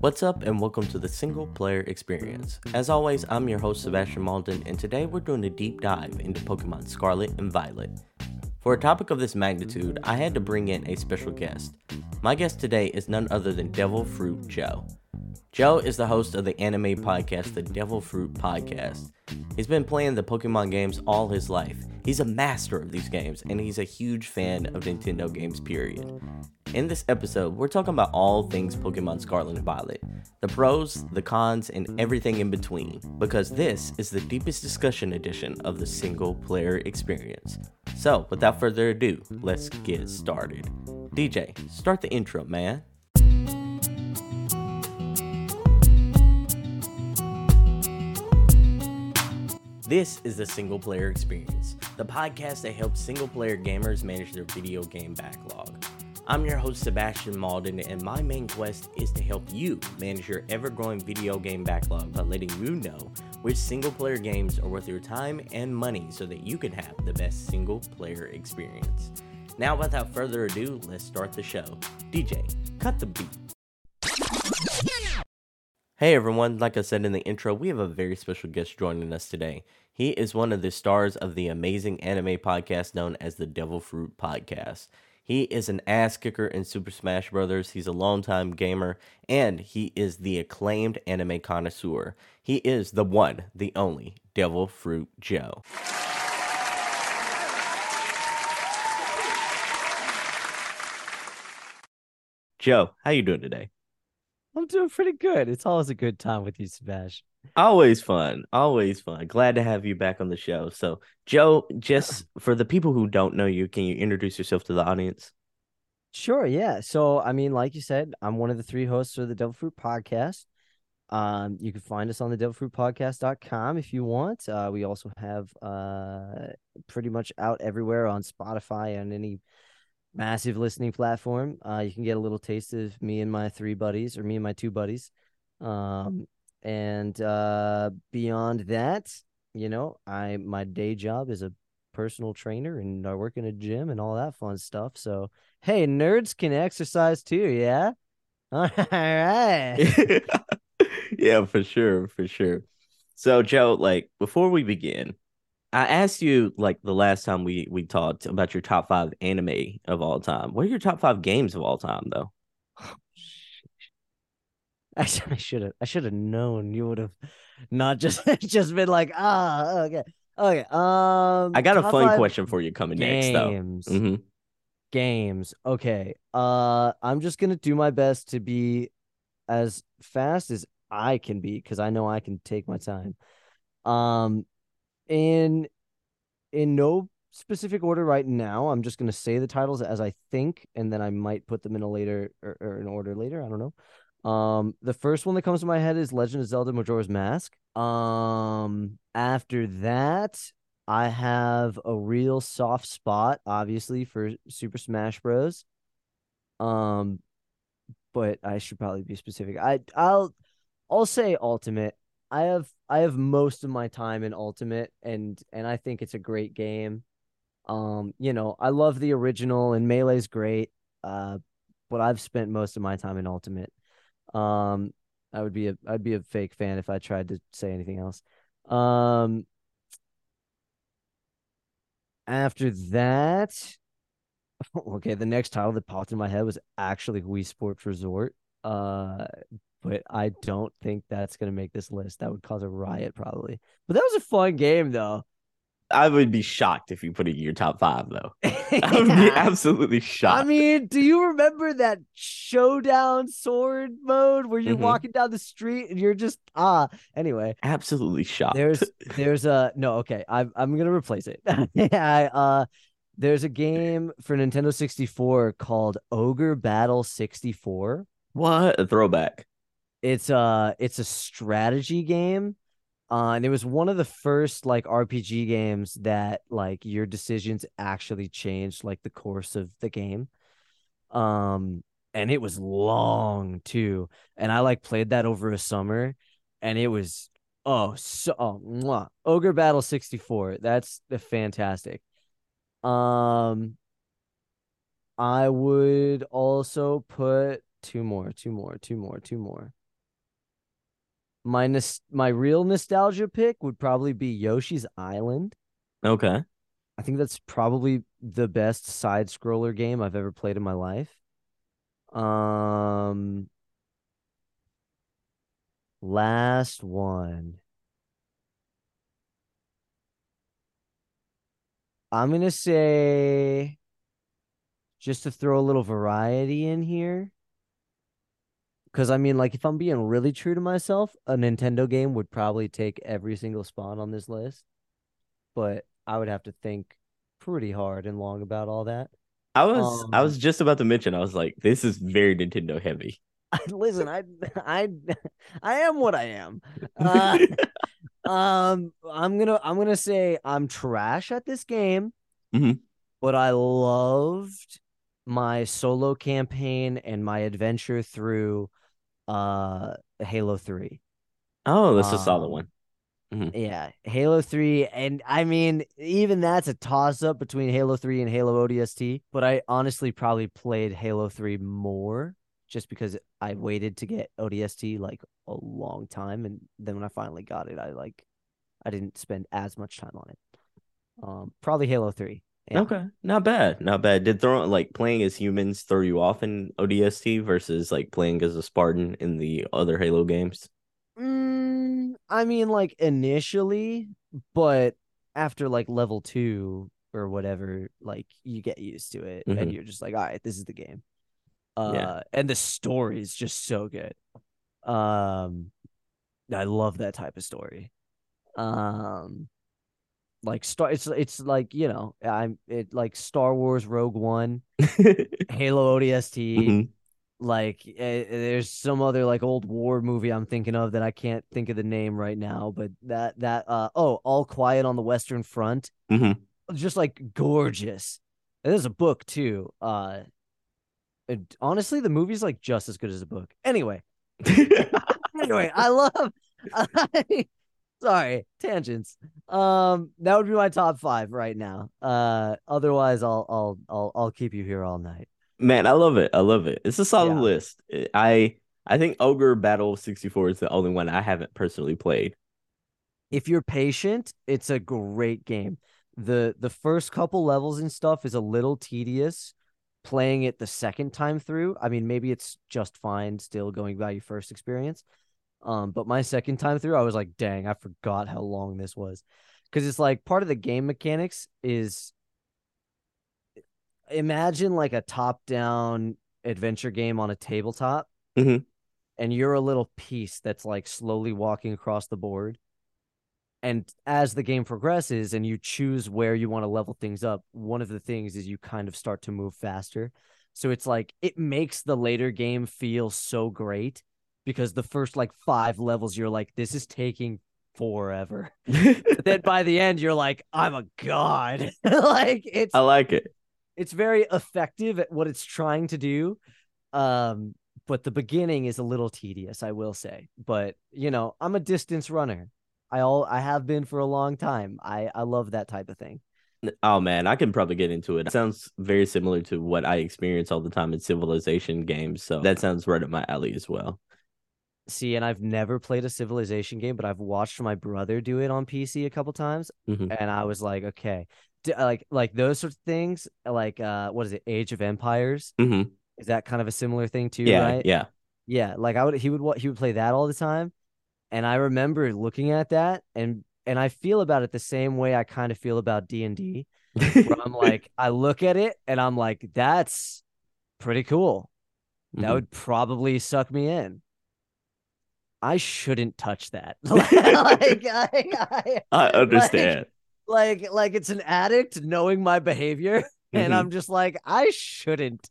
What's up, and welcome to the Single Player Experience. As always, I'm your host, Sebastion Malden, and today we're doing a deep dive into Pokemon Scarlet and Violet. For a topic of this magnitude, I had to bring in a special guest. My guest today is none other than Devil Fruit Joe. Joe is the host of the anime podcast, the Devil Fruit Podcast. He's been playing the Pokemon games all his life. He's a master of these games, and he's a huge fan of Nintendo games, period. In this episode, we're talking about all things Pokemon Scarlet and Violet the pros, the cons, and everything in between, because this is the deepest discussion edition of the single player experience. So, without further ado, let's get started. DJ, start the intro, man. This is the Single Player Experience, the podcast that helps single player gamers manage their video game backlog. I'm your host, Sebastion Malden, and my main quest is to help you manage your ever growing video game backlog by letting you know which single player games are worth your time and money so that you can have the best single player experience. Now, without further ado, let's start the show. DJ, cut the beat. Hey everyone, like I said in the intro, we have a very special guest joining us today. He is one of the stars of the amazing anime podcast known as the Devil Fruit Podcast. He is an ass kicker in Super Smash Bros. He's a longtime gamer, and he is the acclaimed anime connoisseur. He is the one, the only Devil Fruit Joe. Joe, how you doing today? I'm doing pretty good. It's always a good time with you, Sebastion. Always fun. Always fun. Glad to have you back on the show. So, Joe, just for the people who don't know you, can you introduce yourself to the audience? Sure, yeah. So, I mean, like you said, I'm one of the three hosts of the Devil Fruit podcast. Um, you can find us on the devilfruitpodcast.com if you want. Uh, we also have uh pretty much out everywhere on Spotify and any massive listening platform. Uh, you can get a little taste of me and my three buddies, or me and my two buddies. Um, and uh, beyond that, you know, I my day job is a personal trainer, and I work in a gym and all that fun stuff. So, hey, nerds can exercise too, yeah. All right. yeah, for sure, for sure. So, Joe, like before we begin, I asked you like the last time we we talked about your top five anime of all time. What are your top five games of all time, though? I should have I should have known you would have not just just been like ah okay okay um I got a fun question for you coming games. next though. Mm-hmm. Games. Okay. Uh I'm just gonna do my best to be as fast as I can be because I know I can take my time. Um in in no specific order right now. I'm just gonna say the titles as I think, and then I might put them in a later or, or an order later. I don't know. Um, the first one that comes to my head is Legend of Zelda Majora's Mask. Um, after that, I have a real soft spot, obviously, for Super Smash Bros. Um, but I should probably be specific. I I'll I'll say Ultimate. I have I have most of my time in Ultimate, and and I think it's a great game. Um, you know, I love the original, and Melee's great. Uh, but I've spent most of my time in Ultimate. Um, I would be a I'd be a fake fan if I tried to say anything else. Um, after that, okay, the next title that popped in my head was actually Wii Sports Resort. Uh, but I don't think that's gonna make this list. That would cause a riot probably. But that was a fun game though. I would be shocked if you put it in your top five, though. I would be absolutely shocked. I mean, do you remember that showdown sword mode where you're Mhm. walking down the street and you're just ah? Anyway, absolutely shocked. there's there's a no. Okay, I'm I'm gonna replace it. yeah, uh, there's a game for Nintendo 64 called Ogre Battle 64. what a throwback. It's a it's a strategy game. Uh, and it was one of the first like RPG games that like your decisions actually changed like the course of the game. Um, and it was long too. And I like played that over a summer, and it was oh so oh. Ogre Battle 64. That's fantastic. Um, I would also put two more, two more, two more, two more. My nos- my real nostalgia pick would probably be Yoshi's Island. Okay. I think that's probably the best side scroller game I've ever played in my life. Um last one. I'm gonna say just to throw a little variety in here. Because I mean, like, if I'm being really true to myself, a Nintendo game would probably take every single spot on this list. But I would have to think pretty hard and long about all that. I was I Um, was just about to mention. I was like, this is very Nintendo heavy. Listen, I, I, I am what I am. Uh, um, I'm gonna, I'm gonna say I'm trash at this game, Mhm. but I loved my solo campaign and my adventure through, uh, Halo Three. oh, that's a solid Um, one. Yeah, Halo 3 and I mean even that's a toss up between Halo 3 and Halo ODST, but I honestly probably played Halo 3 more just because I waited to get ODST like a long time and then when I finally got it I like I didn't spend as much time on it. Um probably Halo 3. Yeah. Okay, not bad, not bad. Did throw like playing as humans throw you off in ODST versus like playing as a Spartan in the other Halo games? Mm, I mean, like initially, but after like level two or whatever, like you get used to it and Mhm. you're just like, all right, this is the game. Uh, Yeah. and the story is just so good. Um, I love that type of story. Um, like Star, it's it's like you know, I'm it like Star Wars Rogue One, Halo ODST Mhm. like uh, there's some other like old war movie I'm thinking of that I can't think of the name right now, but that that uh oh, All Quiet on the Western Front, Mhm. just like gorgeous. And there's a book too. Uh, it, honestly, the movie's like just as good as a book. Anyway, anyway, I love. Sorry, tangents. Um, that would be my top five right now. Uh, otherwise, I'll I'll I'll I'll keep you here all night. Man, I love it. I love it. It's a solid Yeah. list. I I think Ogre Battle 64 is the only one I haven't personally played. if you're patient, it's a great game. The the first couple levels and stuff is a little tedious playing it the second time through. I mean, maybe it's just fine still going by your first experience. Um, but my second time through, I was like, dang, I forgot how long this was. Cause it's like part of the game mechanics is imagine like a top-down adventure game on a tabletop, Mhm. and you're a little piece that's like slowly walking across the board and as the game progresses and you choose where you want to level things up one of the things is you kind of start to move faster so it's like it makes the later game feel so great because the first like five levels you're like this is taking forever then by the end you're like i'm a god like it's I like it. it's very effective at what it's trying to do um but the beginning is a little tedious i will say but you know i'm a distance runner i all i have been for a long time i i love that type of thing Oh man, I can probably get into it. It sounds very similar to what I experience all the time in civilization games. So that sounds right up my alley as well. See and i've never played a civilization game but i've watched my brother do it on pc a couple times Mhm. and i was like okay D- like like those sorts of things like uh what is it age of empires hmm is that kind of a similar thing too Yeah, right yeah. Yeah, like I would he would he would play that all the time. And I remember looking at that and and I feel about it the same way I kind of feel about D&D where I'm like I look at it and I'm like that's pretty cool. That Mhm. would probably suck me in. I shouldn't touch that. like, I, I, I understand. like like it's an addict knowing my behavior and Mhm. I'm just like I shouldn't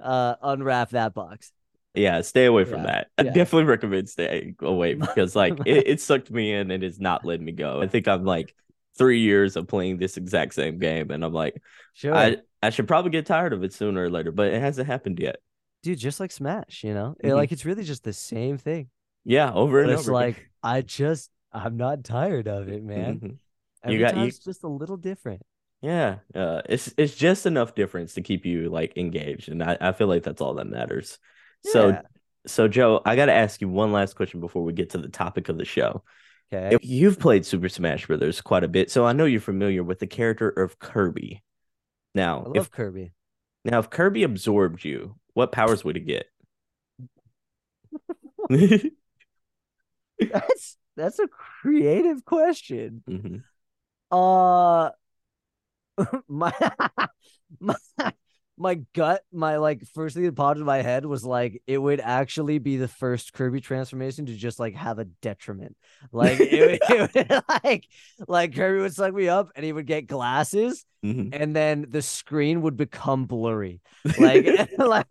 uh unwrap that box. Yeah, stay away from Yeah, that. I definitely recommend staying away because like it, it sucked me in and it's not letting me go. I think I'm like three years of playing this exact same game and I'm like, Sure. I, I should probably get tired of it sooner or later, but it hasn't happened yet. dude, just like Smash, you know, It- Mhm. like it's really just the same thing. Yeah, over and it's over. again. like I just I'm not tired of it, man. Mhm. Every got- time you- it's just a little different. Yeah, uh, it's it's just enough difference to keep you like engaged, and I, I feel like that's all that matters. So Yeah. So, Joe, I got to ask you one last question before we get to the topic of the show. Okay. You've played Super Smash Brothers quite a bit, so I know you're familiar with the character of Kirby. Now, I love if Kirby. now if Kirby absorbed you, what powers would he get? That's that's a creative question. Mhm. Uh my my my gut, my like first thing that popped in my head was like it would actually be the first Kirby transformation to just like have a detriment. Like it, it would like like Kirby would suck me up and he would get glasses Mhm. and then the screen would become blurry. Like, like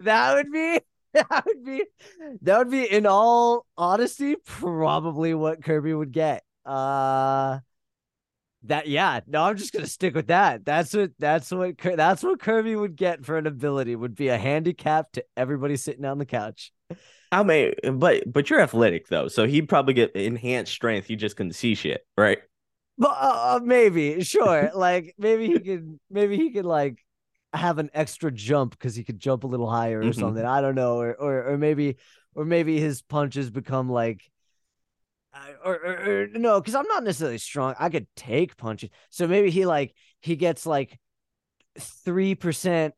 that would be that would be that would be in all honesty probably what Kirby would get. Uh that yeah, no, I'm just gonna stick with that. That's what that's what that's what Kirby would get for an ability would be a handicap to everybody sitting on the couch. I mean, but but you're athletic though, so he'd probably get enhanced strength. You just couldn't see shit, right? But uh, uh, maybe, sure. like maybe he could, maybe he could like have an extra jump because he could jump a little higher or Mhm. something. I don't know, or or or maybe or maybe his punches become like. Or, or, or no, because I'm not necessarily strong. I could take punches, so maybe he like he gets like three percent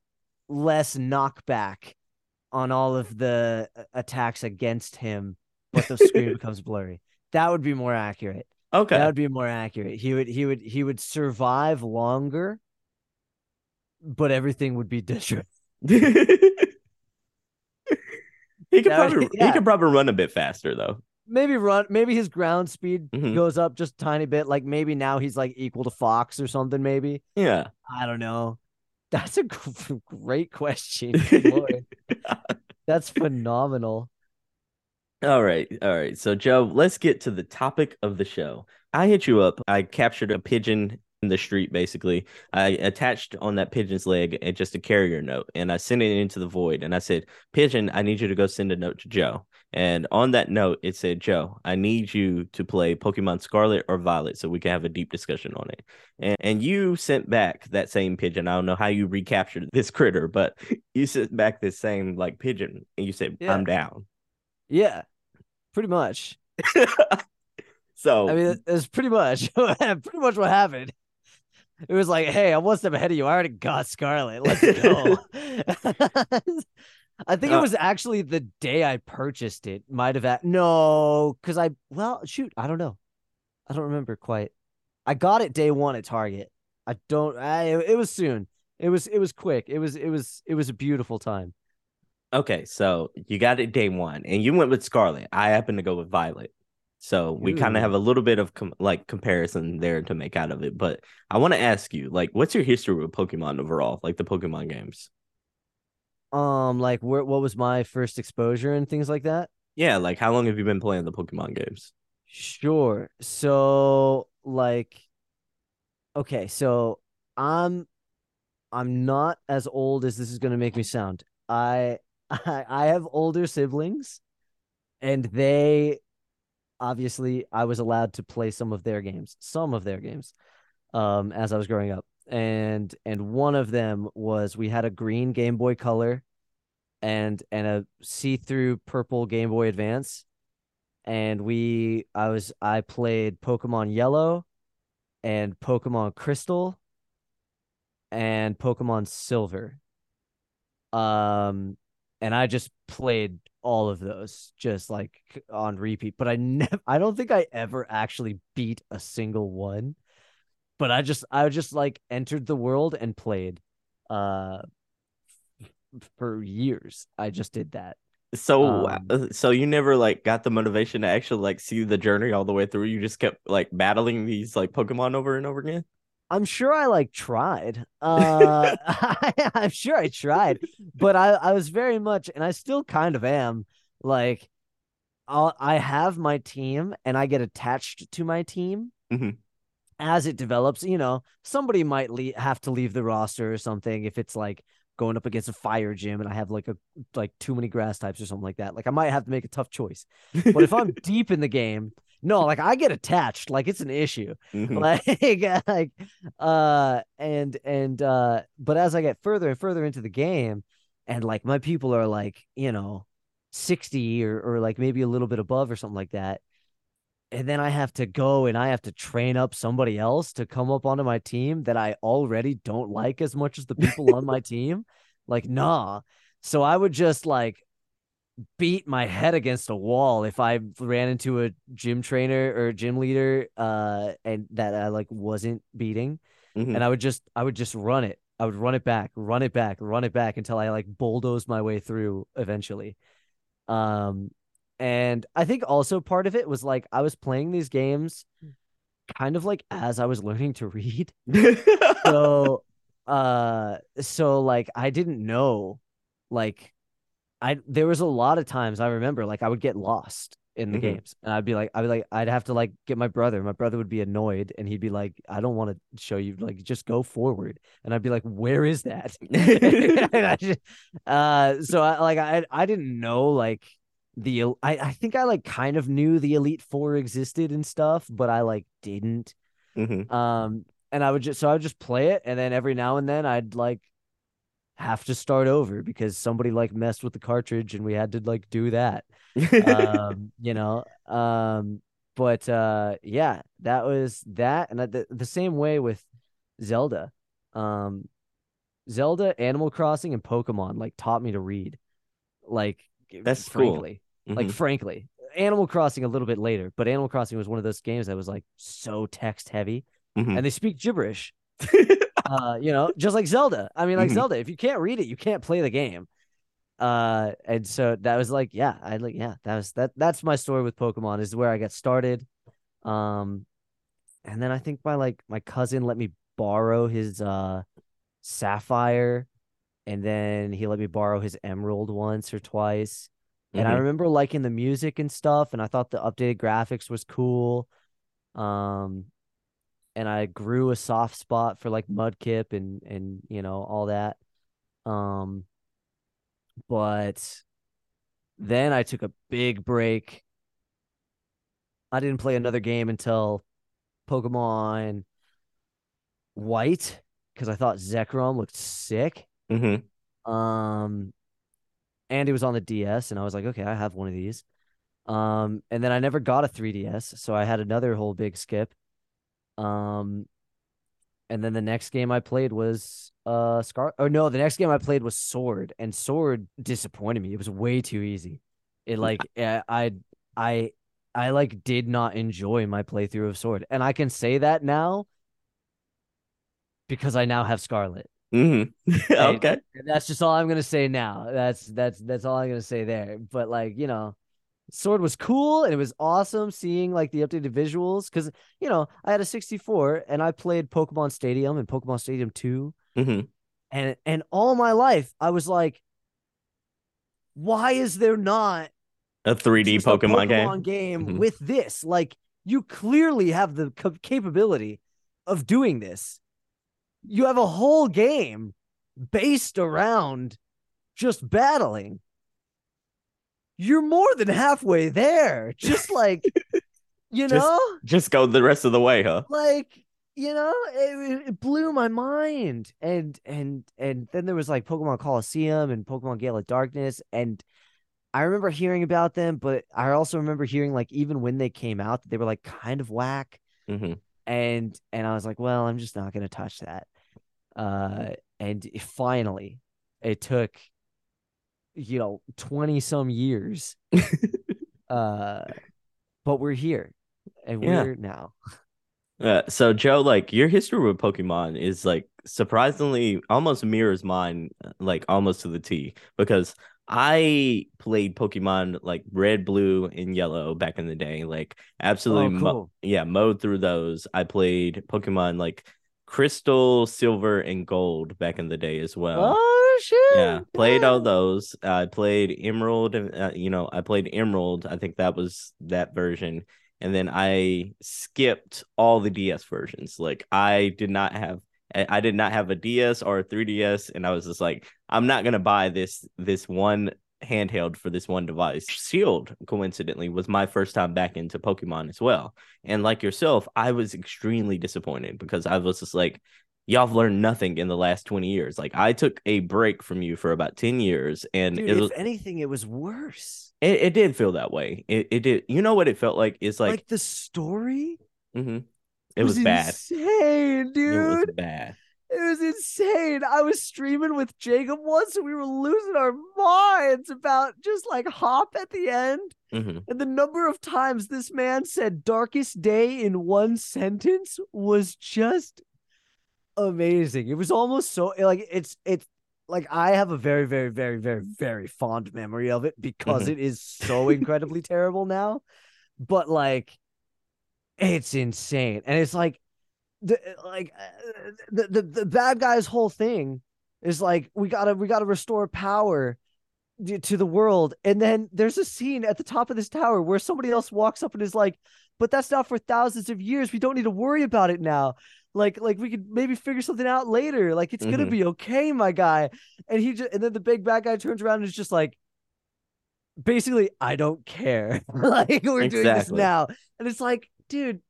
less knockback on all of the uh, attacks against him, but the screen becomes blurry. That would be more accurate. Okay. That would be more accurate. He would he would he would survive longer, but everything would be different. he could would- probably he could probably run a bit faster though. Maybe run maybe his ground speed Mhm. goes up just a tiny bit. Like maybe now he's like equal to Fox or something, maybe. Yeah. I don't know. That's a g- great question. That's phenomenal. All right, all right. So, Joe, let's get to the topic of the show. I hit you up. I captured a pigeon in the street, basically. I attached on that pigeon's leg and just a carrier note, and I sent it into the void. And I said, "Pigeon, I need you to go send a note to Joe." And on that note, it said, "Joe, I need you to play Pokemon Scarlet or Violet, so we can have a deep discussion on it." And and you sent back that same pigeon. I don't know how you recaptured this critter, but you sent back this same like pigeon, and you said, Yeah. "I'm down." Yeah. Pretty much. so I mean, that's pretty much pretty much what happened. It was like, hey, I'm one step ahead of you. I already got Scarlet. Let's go. I think Uh, it was actually the day I purchased it. Might have at no, because I well, shoot, I don't know. I don't remember quite. I got it day one at Target. I don't. I it was soon. It was it was quick. It was it was it was a beautiful time. okay, so you got it day one, and you went with Scarlet. I happen to go with Violet. So we kind of have a little bit of com- like comparison there to make out of it. But I want to ask you, like, what's your history with Pokemon overall, like the Pokemon games? Um, like where what was my first exposure and things like that? Yeah, like how long have you been playing the Pokemon games? Sure. So like okay, so I'm I'm not as old as this is going to make me sound. I I I have older siblings and they obviously I was allowed to play some of their games, some of their games um as I was growing up. And and one of them was we had a green Game Boy Color and and a see-through purple Game Boy Advance and we I was I played Pokemon Yellow and Pokemon Crystal and Pokemon Silver. Um and I just played all of those just like on repeat, but I never I don't think I ever actually beat a single one. But I just I just like entered the world and played uh for years. I just did that. So, Um, uh, so you never like got the motivation to actually like see the journey all the way through. You just kept like battling these like Pokemon over and over again. I'm sure I like tried. Uh I, I'm sure I tried, but I I was very much and I still kind of am like I'll, I have my team and I get attached to my team Mhm. as it develops, you know, somebody might le- have to leave the roster or something if it's like going up against a fire gym and I have like a like too many grass types or something like that. Like I might have to make a tough choice. But if I'm deep in the game, no, like I get attached, like it's an issue. Mhm. like like uh and and uh but as i get further and further into the game and like my people are like you know 60 or or like maybe a little bit above or something like that and then I have to go and I have to train up somebody else to come up onto my team that I already don't like as much as the people on my team. Like, nah. So I would just like beat my head against a wall if I ran into a gym trainer or gym leader uh and that I like wasn't beating. Mm-hmm. And I would just I would just run it. I would run it back, run it back, run it back until I like bulldozed my way through eventually. Um and I think also part of it was like I was playing these games kind of like as I was learning to read. so uh so like I didn't know like I there was a lot of times I remember like I would get lost in the mm-hmm. games and I'd be like I'd be like I'd have to like get my brother my brother would be annoyed and he'd be like I don't want to show you like just go forward and I'd be like where is that just, uh so I like I I didn't know like the I, I think I like kind of knew the Elite Four existed and stuff, but I like didn't. Mm-hmm. Um, and I would just so I would just play it, and then every now and then I'd like have to start over because somebody like messed with the cartridge, and we had to like do that. um, you know. Um, but uh, yeah, that was that, and the the same way with Zelda. Um, Zelda, Animal Crossing, and Pokemon like taught me to read. Like that's frankly, Mm-hmm. Like frankly, Animal Crossing a little bit later, but Animal Crossing was one of those games that was like so text heavy, mm-hmm. and they speak gibberish. uh, you know, just like Zelda. I mean, like mm-hmm. Zelda. If you can't read it, you can't play the game. Uh, and so that was like, yeah, I like, yeah, that was that. That's my story with Pokemon. Is where I got started. Um, and then I think my like my cousin let me borrow his uh Sapphire, and then he let me borrow his Emerald once or twice. And mm-hmm. I remember liking the music and stuff, and I thought the updated graphics was cool. Um, and I grew a soft spot for like Mudkip and and you know all that. Um, but then I took a big break. I didn't play another game until Pokemon White because I thought Zekrom looked sick. Mm-hmm. Um, and it was on the DS, and I was like, okay, I have one of these. Um, and then I never got a 3DS, so I had another whole big skip. Um, and then the next game I played was uh Scar. Oh no, the next game I played was Sword, and Sword disappointed me. It was way too easy. It like I I I like did not enjoy my playthrough of Sword, and I can say that now because I now have Scarlet. Mm-hmm. okay. And that's just all I'm gonna say now. That's that's that's all I'm gonna say there. But like, you know, Sword was cool and it was awesome seeing like the updated visuals because you know I had a 64 and I played Pokemon Stadium and Pokemon Stadium 2. Mm-hmm. And and all my life I was like, why is there not a 3D Pokemon, a Pokemon, game, game mm-hmm. with this? Like, you clearly have the capability of doing this you have a whole game based around just battling. You're more than halfway there. Just like, you know, just go the rest of the way, huh? Like, you know, it, it, blew my mind. And and and then there was like Pokemon Colosseum and Pokemon Gale of Darkness, and I remember hearing about them, but I also remember hearing like even when they came out, they were like kind of whack. Mm-hmm. And and I was like, well, I'm just not gonna touch that. Uh, and finally, it took, you know, 20 some years. uh, but we're here and yeah. we're now. Uh, so Joe, like your history with Pokemon is like surprisingly almost mirrors mine, like almost to the T, because I played Pokemon like red, blue, and yellow back in the day. Like absolutely, oh, cool. mo- yeah, mowed through those. I played Pokemon like crystal, silver, and gold back in the day as well. Oh shit! Yeah, played all those. I played Emerald, and uh, you know, I played Emerald. I think that was that version, and then I skipped all the DS versions. Like I did not have. I did not have a DS or a 3DS, and I was just like, I'm not gonna buy this this one handheld for this one device. Shield, coincidentally, was my first time back into Pokemon as well. And like yourself, I was extremely disappointed because I was just like, y'all have learned nothing in the last 20 years. Like I took a break from you for about 10 years and Dude, it if anything, it was worse. it, it did feel that way. It it did. You know what it felt like? It's Like, like, the story mhm. it was, bad. insane, dude. It was bad. It was insane. I was streaming with Jacob once and we were losing our minds about just like hop at the end. hmm And the number of times this man said darkest day in one sentence was just amazing. It was almost so like it's it's like I have a very, very, very, very, very fond memory of it because Mhm. it is so incredibly terrible now. But like it's insane. And it's like the like uh, the, the the bad guy's whole thing is like we gotta we gotta restore power to the world. And then there's a scene at the top of this tower where somebody else walks up and is like but that's not for thousands of years. We don't need to worry about it now. Like like we could maybe figure something out later. Like it's gonna Mhm. be okay my guy. And he just and then the big bad guy turns around and is just like basically i don't care. Like we're doing this now. And it's like dude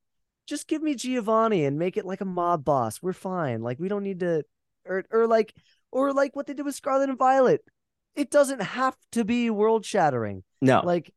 just give me giovanni and make it like a mob boss. We're fine. Like we don't need to or or like or like what they did with scarlet and violet. It doesn't have to be world shattering. No, like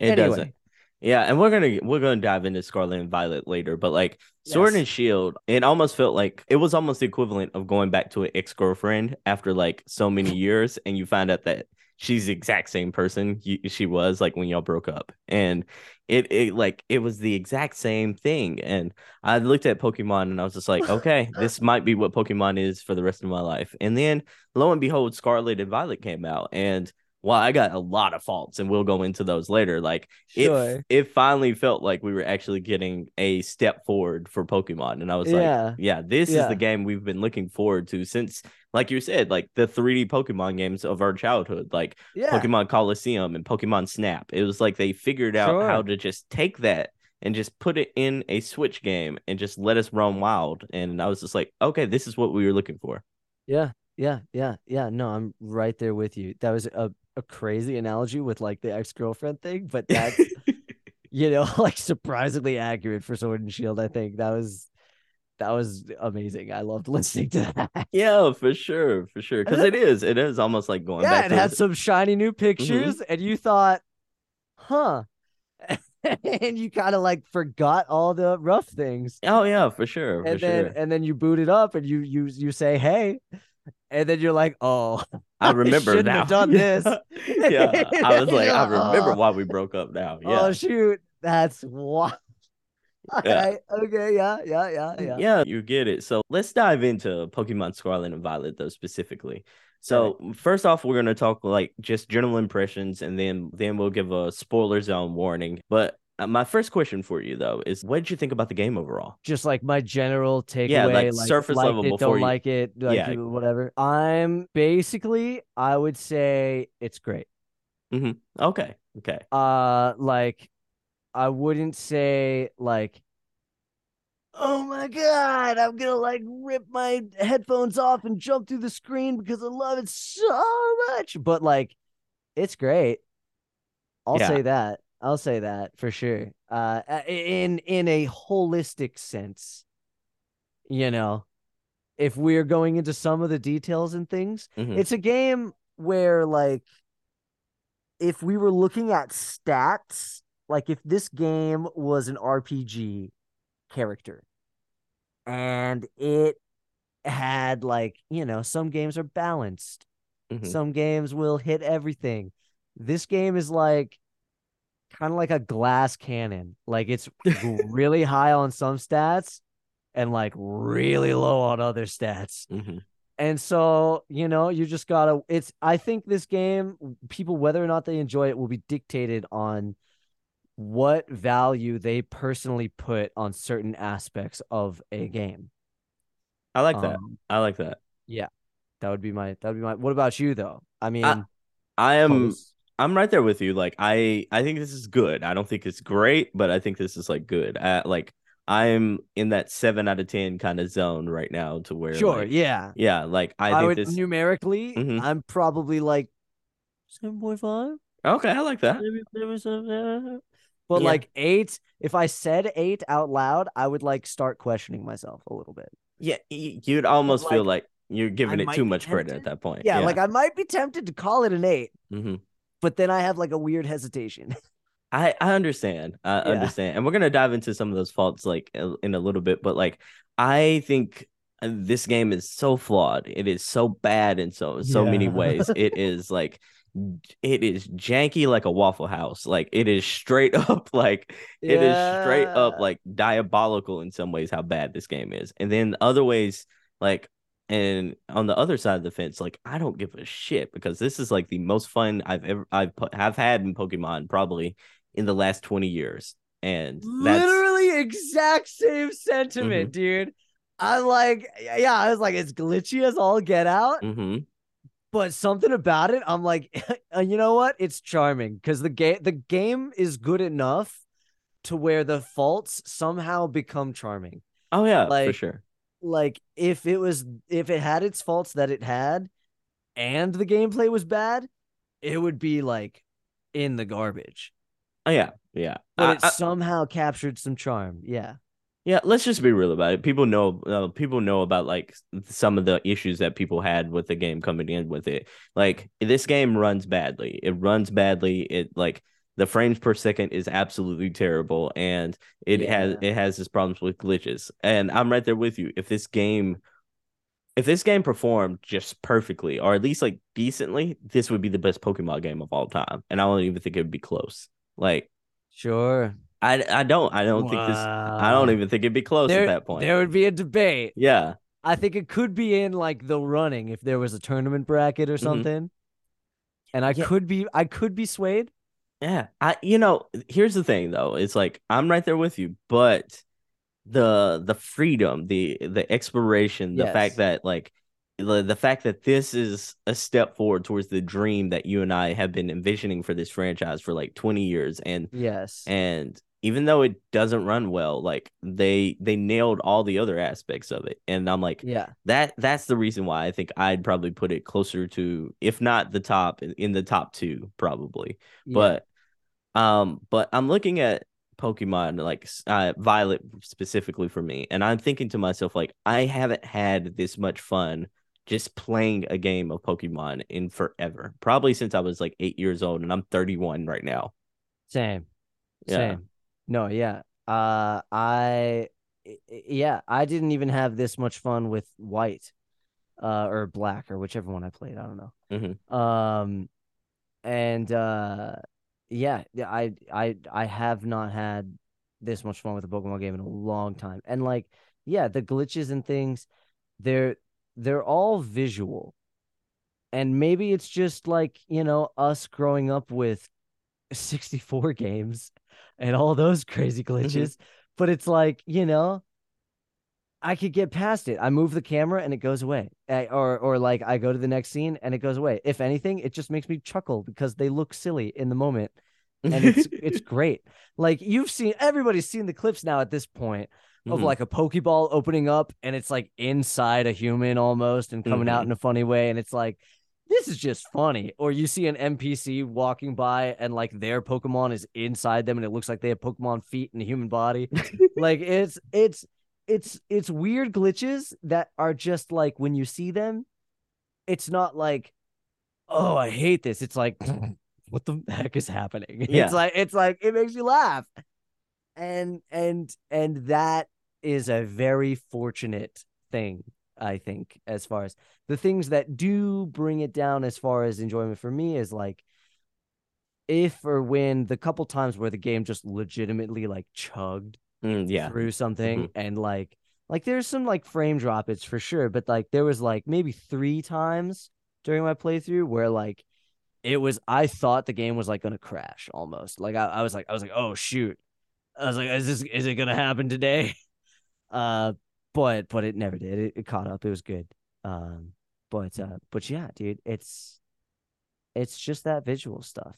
it anyway. doesn't. Yeah, and we're gonna we're gonna dive into Scarlet and Violet later, but like Sword and Shield, it almost felt like it was almost the equivalent of going back to an ex girlfriend after like so many years, and you find out that she's the exact same person you, she was like when y'all broke up, and it it like it was the exact same thing. And I looked at Pokemon and I was just like, okay, this might be what Pokemon is for the rest of my life. And then lo and behold, Scarlet and Violet came out, and while I got a lot of faults, and we'll go into those later, like sure it it finally felt like we were actually getting a step forward for Pokemon. And I was like, Yeah. yeah, this is the game we've been looking forward to since, like you said, like the 3D Pokemon games of our childhood, like yeah Pokemon Colosseum and Pokemon Snap. It was like they figured out how to just take that and just put it in a Switch game and just let us roam wild. And I was just like, okay, this is what we were looking for. Yeah, yeah, yeah, yeah. No, I'm right there with you. That was a, a crazy analogy with like the ex girlfriend thing, but that's you know like surprisingly accurate for Sword and Shield. I think that was that was amazing. I loved listening to that. yeah, for sure, for sure. Because it is, it is almost like going yeah, back it had some shiny new pictures, Mm-hmm. and you thought, huh? and you kind of like forgot all the rough things. Oh yeah, for sure, for and then sure. and then you boot it up and you you you say hey and then you're like oh I remember shouldn't now. have done this. yeah, I was like, I remember "Oh." why we broke up now. Oh, yeah, oh shoot that's what Yeah. okay yeah yeah yeah yeah yeah, you get it. So let's dive into Pokemon Scarlet and Violet though specifically. So first off, we're gonna talk like just general impressions, and then then we'll give a spoiler zone warning. But uh, my first question for you though is, what did you think about the game overall? just like my general takeaway Yeah, like, like surface level it, before don't you- like it like Yeah. whatever. I'm basically i would say it's great. Okay, okay, uh like i wouldn't say like oh my god i'm gonna like rip my headphones off and jump through the screen because i love it so much. But like it's great. I'll Yeah. say that i'll say that for sure uh in in a holistic sense you know if we're going into some of the details and things Mhm. it's a game where like if we were looking at stats like if this game was an rpg character and it had like you know some games are balanced Mhm. some games will hit everything this game is like kind of like a glass cannon like it's really high on some stats and like really low on other stats Mhm. and so, you know, you just gotta it's I think this game, people whether or not they enjoy it will be dictated on what value they personally put on certain aspects of a game. I like that. Um, I like that. Yeah. That would be my that would be my what about you though? I mean I am. post- I'm right there with you. Like I, I think this is good. I don't think it's great, but I think this is like good. Uh, like I'm in that seven out of ten kind of zone right now, to where sure, like, yeah. yeah, like I, I, think would this. numerically, Mhm. I'm probably like seven point five. Okay, I like that. But Yeah. like eight, if I said eight out loud, I would like start questioning myself a little bit. Yeah, you'd almost like, feel like you're giving I it too much credit at that point. Yeah, like I might be tempted to call it an eight, hmm but then I have like a weird hesitation. I I understand. I Yeah. understand, and we're gonna dive into some of those faults like in a little bit. But like, I think this game is so flawed. It is so bad in so so many ways. It is like it is janky like a waffle house. Like it is straight up like it is straight up like diabolical in some ways how bad this game is, and then other ways like. And on the other side of the fence, like I don't give a shit because this is like the most fun I've ever I've have had in Pokemon probably in the last 20 years. And that's Literally exact same sentiment, dude. I'm like, yeah, I was like, it's glitchy as all get out, Mhm. but something about it, I'm like, uh, you know what? It's charming because the game the game is good enough to where the faults somehow become charming. Oh yeah, like, for sure. Like if it was if it had its faults that it had and the gameplay was bad, it would be like in the garbage. Oh yeah, yeah. But I- it I- somehow captured some charm. Yeah. yeah, let's just be real about it. People know uh, people know about like some of the issues that people had with the game coming in with it. Like this game runs badly. It runs badly. It like the frames per second is absolutely terrible and it has it has its problems with glitches. And I'm right there with you. If this game if this game performed just perfectly or at least like decently, this would be the best Pokemon game of all time. And I don't even think it would be close. Like Sure. I I don't I don't think this I don't even think it'd be close there, at that point. There would be a debate. yeah. I think it could be in like the running if there was a tournament bracket or Mhm. something. And I Yeah. could be I could be swayed. Yeah. I you know, here's the thing though. It's like I'm right there with you, but the the freedom, the the exploration, the Yes. fact that like the, the fact that this is a step forward towards the dream that you and I have been envisioning for this franchise for like 20 years and Yes. and even though it doesn't run well like they they nailed all the other aspects of it and i'm like yeah. that that's the reason why i think i'd probably put it closer to if not the top in the top two probably yeah. but um but i'm looking at pokemon like uh, violet specifically for me and i'm thinking to myself like i haven't had this much fun just playing a game of pokemon in forever probably since i was like eight years old and i'm 31 right now Same. Yeah. Same. No, yeah. Uh I yeah, I didn't even have this much fun with white uh or black or whichever one I played, I don't know. Mhm. Um and uh yeah, yeah, I I I have not had this much fun with a Pokemon game in a long time. And like yeah, the glitches and things they're they're all visual. And maybe it's just like, you know, us growing up with 64 games and all those crazy glitches. But it's like, you know, I could get past it. I move the camera and it goes away. Eh, Or or like I go to the next scene and it goes away. If anything, it just makes me chuckle because they look silly in the moment and it's it's great. Like you've seen everybody's seen the clips now at this point of Mhm. like a pokeball opening up and it's like inside a human almost and coming out Mhm. in a funny way and it's like this is just funny or you see an npc walking by and like their pokemon is inside them and it looks like they have pokemon feet in a human body like it's it's it's it's weird glitches that are just like when you see them it's not like oh i hate this it's like what the heck is happening Yeah. it's like it's like it makes you laugh and and and that is a very fortunate thing i think as far as the things that do bring it down as far as enjoyment for me is like if or when the couple times where the game just legitimately like chugged Mm, yeah. through something and like like there's some like frame drop it's for sure but like there was like maybe three times during my playthrough where like it was i thought the game was like gonna crash almost like i, I was like i was like oh shoot i was like is this is it gonna happen today uh but but it never did it, it caught up it was good um but uh but yeah dude it's it's just that visual stuff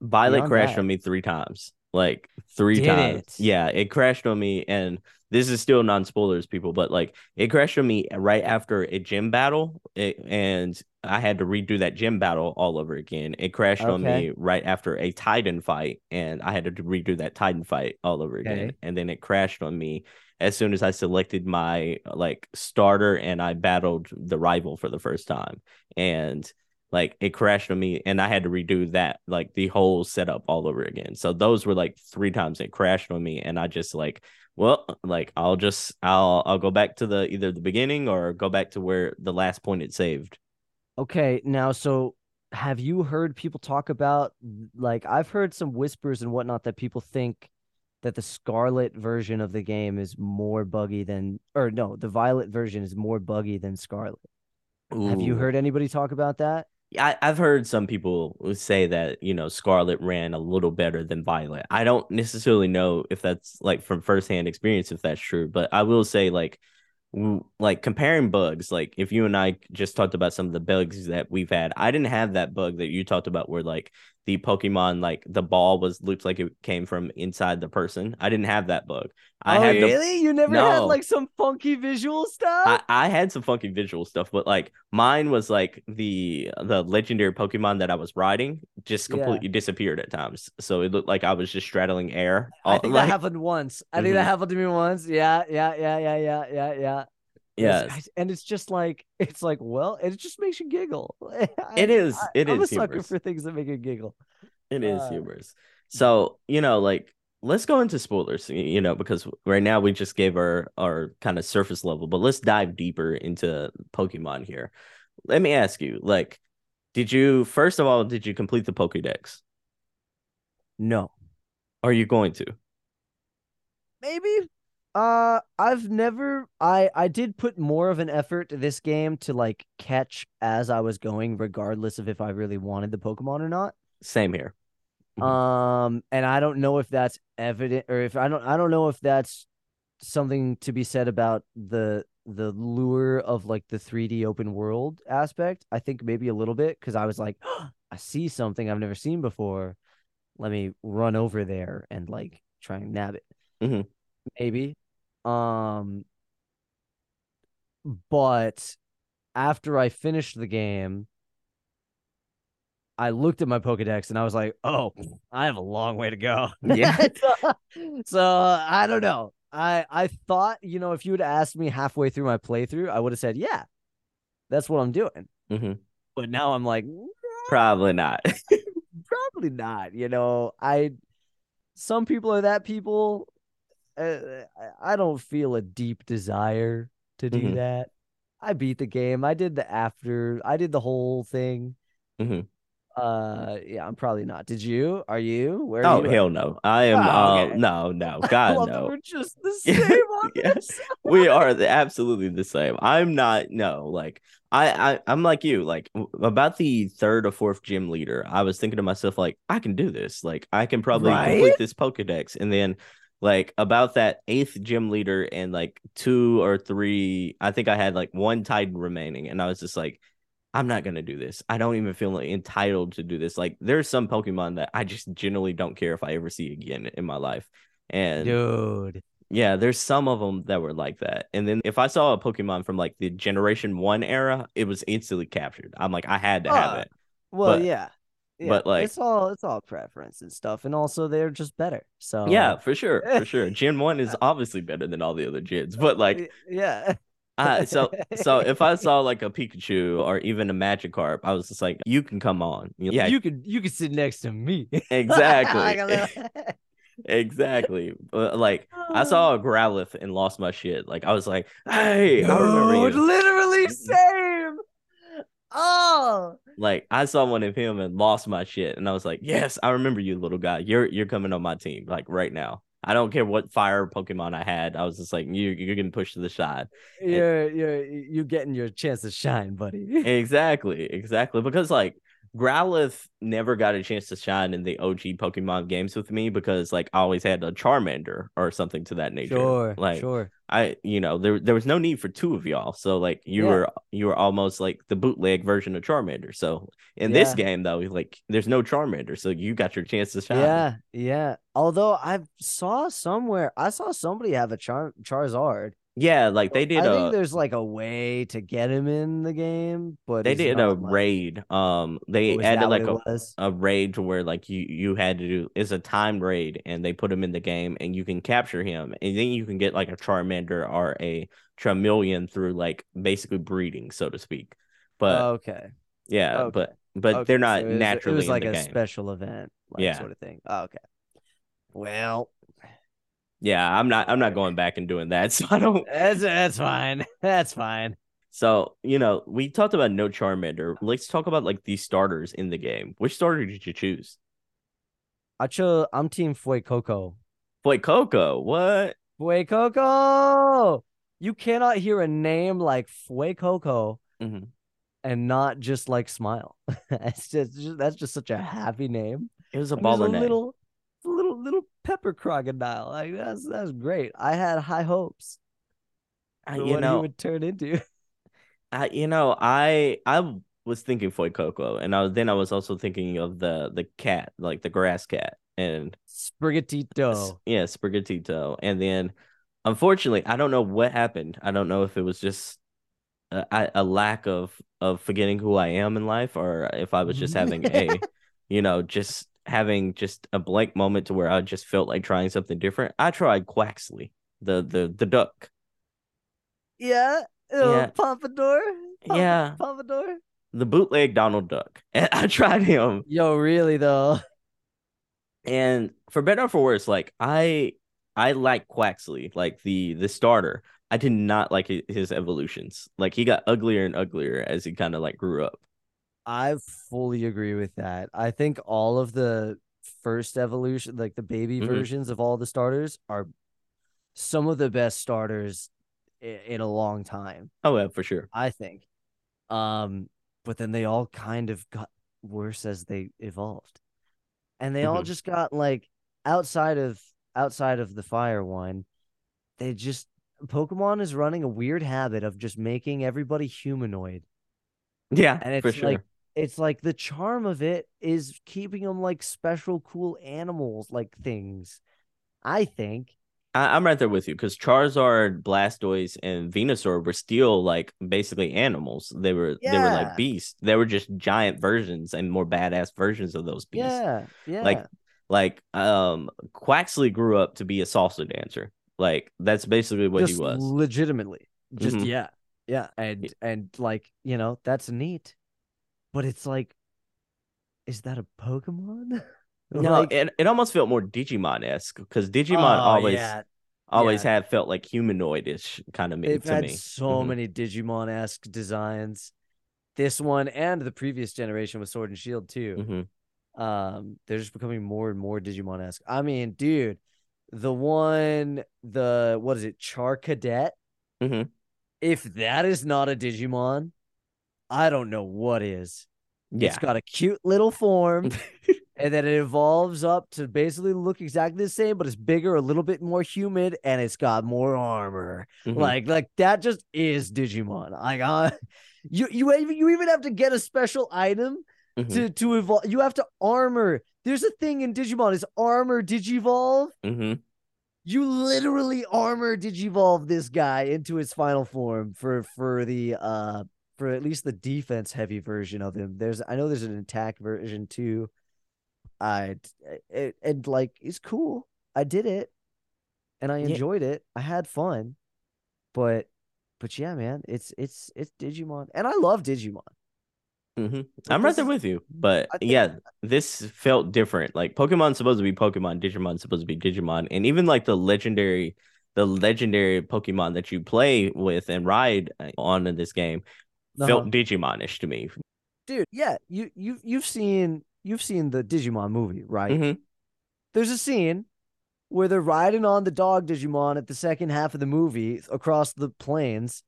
Violet crashed that- on me three times. Like three Did times. it? Yeah, it crashed on me. And this is still non spoilers, people, but like it crashed on me right after a gym battle. It, and I had to redo that gym battle all over again. It crashed on me right after a Titan fight, and I had to redo that Titan fight all over again. And then it crashed on me as soon as I selected my uh, like starter and I battled the rival for the first time. And like it crashed on me and I had to redo that like the whole setup all over again. So those were like three times it crashed on me and I just like well like I'll just I'll I'll go back to the either the beginning or go back to where the last point it saved. Okay, now so have you heard people talk about like I've heard some whispers and whatnot that people think that the Scarlet version of the game is more buggy than or no, the Violet version is more buggy than Scarlet. Have you heard anybody talk about that? I, I've heard some people say that you know Scarlet ran a little better than Violet. I don't necessarily know if that's like from firsthand experience if that's true, but I will say like like comparing bugs. Like if you and I just talked about some of the bugs that we've had, I didn't have that bug that you talked about where like the Pokemon like the ball was looked like it came from inside the person. I didn't have that bug. I oh, had the really? You never had like some funky visual stuff? I, I had some funky visual stuff, but like mine was like the the legendary Pokemon that I was riding just Yeah. completely disappeared at times. So it looked like I was just straddling air. I think like, that happened once. I think that Mhm. happened to me once. Yeah, yeah, yeah, yeah, yeah, yeah, yeah. Yeah, It's- and it's just like it's like well, it just makes you giggle. It is- it I'm is a sucker humorous. for things that make you giggle. it is uh, humorous. So you know, like let's go into spoilers. You know, because right now we just gave our our kind of surface level, but let's dive deeper into Pokemon here. Let me ask you, like, did you first of all did you complete the Pokédex? No, Are you going to? maybe. Uh, I've never. I I did put more of an effort to this game to like catch as I was going, regardless of if I really wanted the Pokemon or not. Same here. Mhm. Um, and I don't know if that's evident or if I don't I don't know if that's something to be said about the the lure of like the 3D open world aspect. I think maybe a little bit because I was like, I see something I've never seen before. Let me run over there and like try and nab it. Mhm. Maybe. Um, but after I finished the game, I looked at my Pokedex and I was like, oh, I have a long way to go. Yeah. so, so, I don't know. I I thought, you know, if you would asked me halfway through my playthrough, I would have said, yeah, that's what I'm doing. Mhm. But now I'm like, Probably not. probably not. You know, I some people are that people. Uh, I- I don't feel a deep desire to do Mhm. that. I beat the game. I did the after. I did the whole thing. Mhm. Uh, yeah, I'm probably not. Did you? Are you? Where? Oh are you at? hell no! I am. Oh, uh, no, no, God that no. We're just the same yeah. We are the, absolutely the same. I'm not. No, like I, I, I'm like you. Like about the third or fourth gym leader, I was thinking to myself, like I can do this. Like I can probably Right? complete this Pokedex, and then. Like about that eighth gym leader and like two or three, I think I had like one Titan remaining, and I was just like, I'm not gonna do this. I don't even feel like entitled to do this. Like there's some Pokemon that I just generally don't care if I ever see again in my life. And Dude. yeah, there's some of them that were like that. And then if I saw a Pokemon from like the Generation One era, it was instantly captured. I'm like, I had to have it. Well, But- yeah. Yeah, but, like- it's all it's all preference and stuff, and also they're just better. So Yeah, for sure, for sure. Gen One is obviously better than all the other gens, but like, yeah, uh, so so if I saw like a Pikachu or even a Magikarp, I was just like, you can come on. Yeah, you could you could sit next to me. Like exactly. Exactly. But like I saw a Growlithe and lost my shit. Like I was like, "Hey, I remember Dude, you." literally same. Oh, Like I saw one of him and lost my shit, and I was like, "Yes, I remember you, little guy. You're you're coming on my team like right now. I don't care what fire Pokemon I had. I was just like, you you're getting pushed to the side. you're you're you getting your chance to shine, buddy. Exactly, exactly. Because like Growlithe never got a chance to shine in the OG Pokemon games with me because like I always had a Charmander or something to that nature. Sure, like sure. I you know there there was no need for two of y'all. So like you Yeah. were you were almost like the bootleg version of Charmander. So in this game though, like there's no Charmander, so you got your chance to shine. Yeah, yeah. Although I saw somewhere, I saw somebody have a Char Charizard. Yeah, like they did I a think there's like a way to get him in the game, but they did a raid. Um, they added like a was? a raid to where like you you had to do it's a timed raid and they put him in the game and you can capture him and then you can get like a Charmander or a Charmeleon through like basically breeding, so to speak. But okay. yeah, okay, but but Okay, they're not so it was- naturally It was like a game. special event, like Yeah. sort of thing. Oh, okay. Well, yeah, I'm not I'm not going back and doing that. So I don't that's that's fine. That's fine. so you know, we talked about no Charmander. Let's talk about like the starters in the game. Which starter did you choose? I chose. I'm Team Fue Coco. Boy Coco, what? Fue Coco. You cannot hear a name like Fue Coco Mhm. and not just like smile. it's just, just- that's just such a happy name. It was a baller a name. little, little, little pepper crocodile. Like that's that's great. I had high hopes I- you what know, he would turn into. I, you know, I I was thinking Fue Coco, and I, then I was also thinking of the the cat, like the grass cat, and Sprigatito. yeah, Sprigatito, and then unfortunately, I don't know what happened. I don't know if it was just a- a lack of of forgetting who I am in life, or if I was just having a, you know, just having just a blank moment to where I just felt like trying something different. I tried Quaxly, the the the duck. Yeah. Yeah. Pompadour. Pomp- Yeah. Pompadour. the bootleg Donald Duck. And I tried him, Yo, really though. and for better or for worse, like I I like Quaxly, like the the starter. I did not like his evolutions. Like he got uglier and uglier as he kind of like grew up. I fully agree with that. I think all of the first evolution, like the baby Mhm. versions of all the starters, are some of the best starters in a long time. Oh yeah, for sure. I think. Um, but then they all kind of got worse as they evolved. And they all Mhm. just got like outside of outside of the fire one, they just Pokemon is running a weird habit of just making everybody humanoid. Yeah, And for it's sure. It's like the charm of it is keeping them like special cool animals like things. I think. I, I'm right there with you because Charizard, Blastoise, and Venusaur were still like basically animals. They were they were like beasts. They were just giant versions and more badass versions of those beasts. Yeah. Yeah. Like like um Quaxly grew up to be a salsa dancer. Like that's basically what just he was. legitimately just Mhm. yeah yeah and and like you know that's neat but it's like is that a pokemon No, Like, it, it almost felt more Digimon esque because Digimon oh, always yeah. always yeah. had felt like humanoidish kind of me they've to had me. so Mhm. many digimon-esque designs this one and the previous generation with sword and shield too Mhm. um they're just becoming more and more digimon-esque i mean dude the one the what is it Charcadet Mhm. if that is not a digimon i don't know what is Yeah. It's got a cute little form, and then it evolves up to basically look exactly the same, but it's bigger, a little bit more humid, and it's got more armor. Mhm. Like, like that just is Digimon. Like, uh, you you even you even have to get a special item Mhm. to to evolve. You have to armor. There's a thing in Digimon is armor Digivolve. Mhm. You literally armor Digivolve this guy into his final form for for the uh for at least the defense heavy version of him. There's I know there's an attack version too. I it, and like it's cool. I did it and I Yeah. enjoyed it. I had fun. But but yeah, man, it's it's it's Digimon. And I love Digimon. hmm I'm right there with you, but yeah, this felt different. Like Pokemon's supposed to be Pokemon, Digimon's supposed to be Digimon, and even like the legendary, the legendary Pokemon that you play with and ride uh, on in this game felt Uh-huh. Digimonish to me. Dude, yeah, you you you've seen you've seen the Digimon movie, right? Mhm. there's a scene where they're riding on the dog Digimon at the second half of the movie across the plains.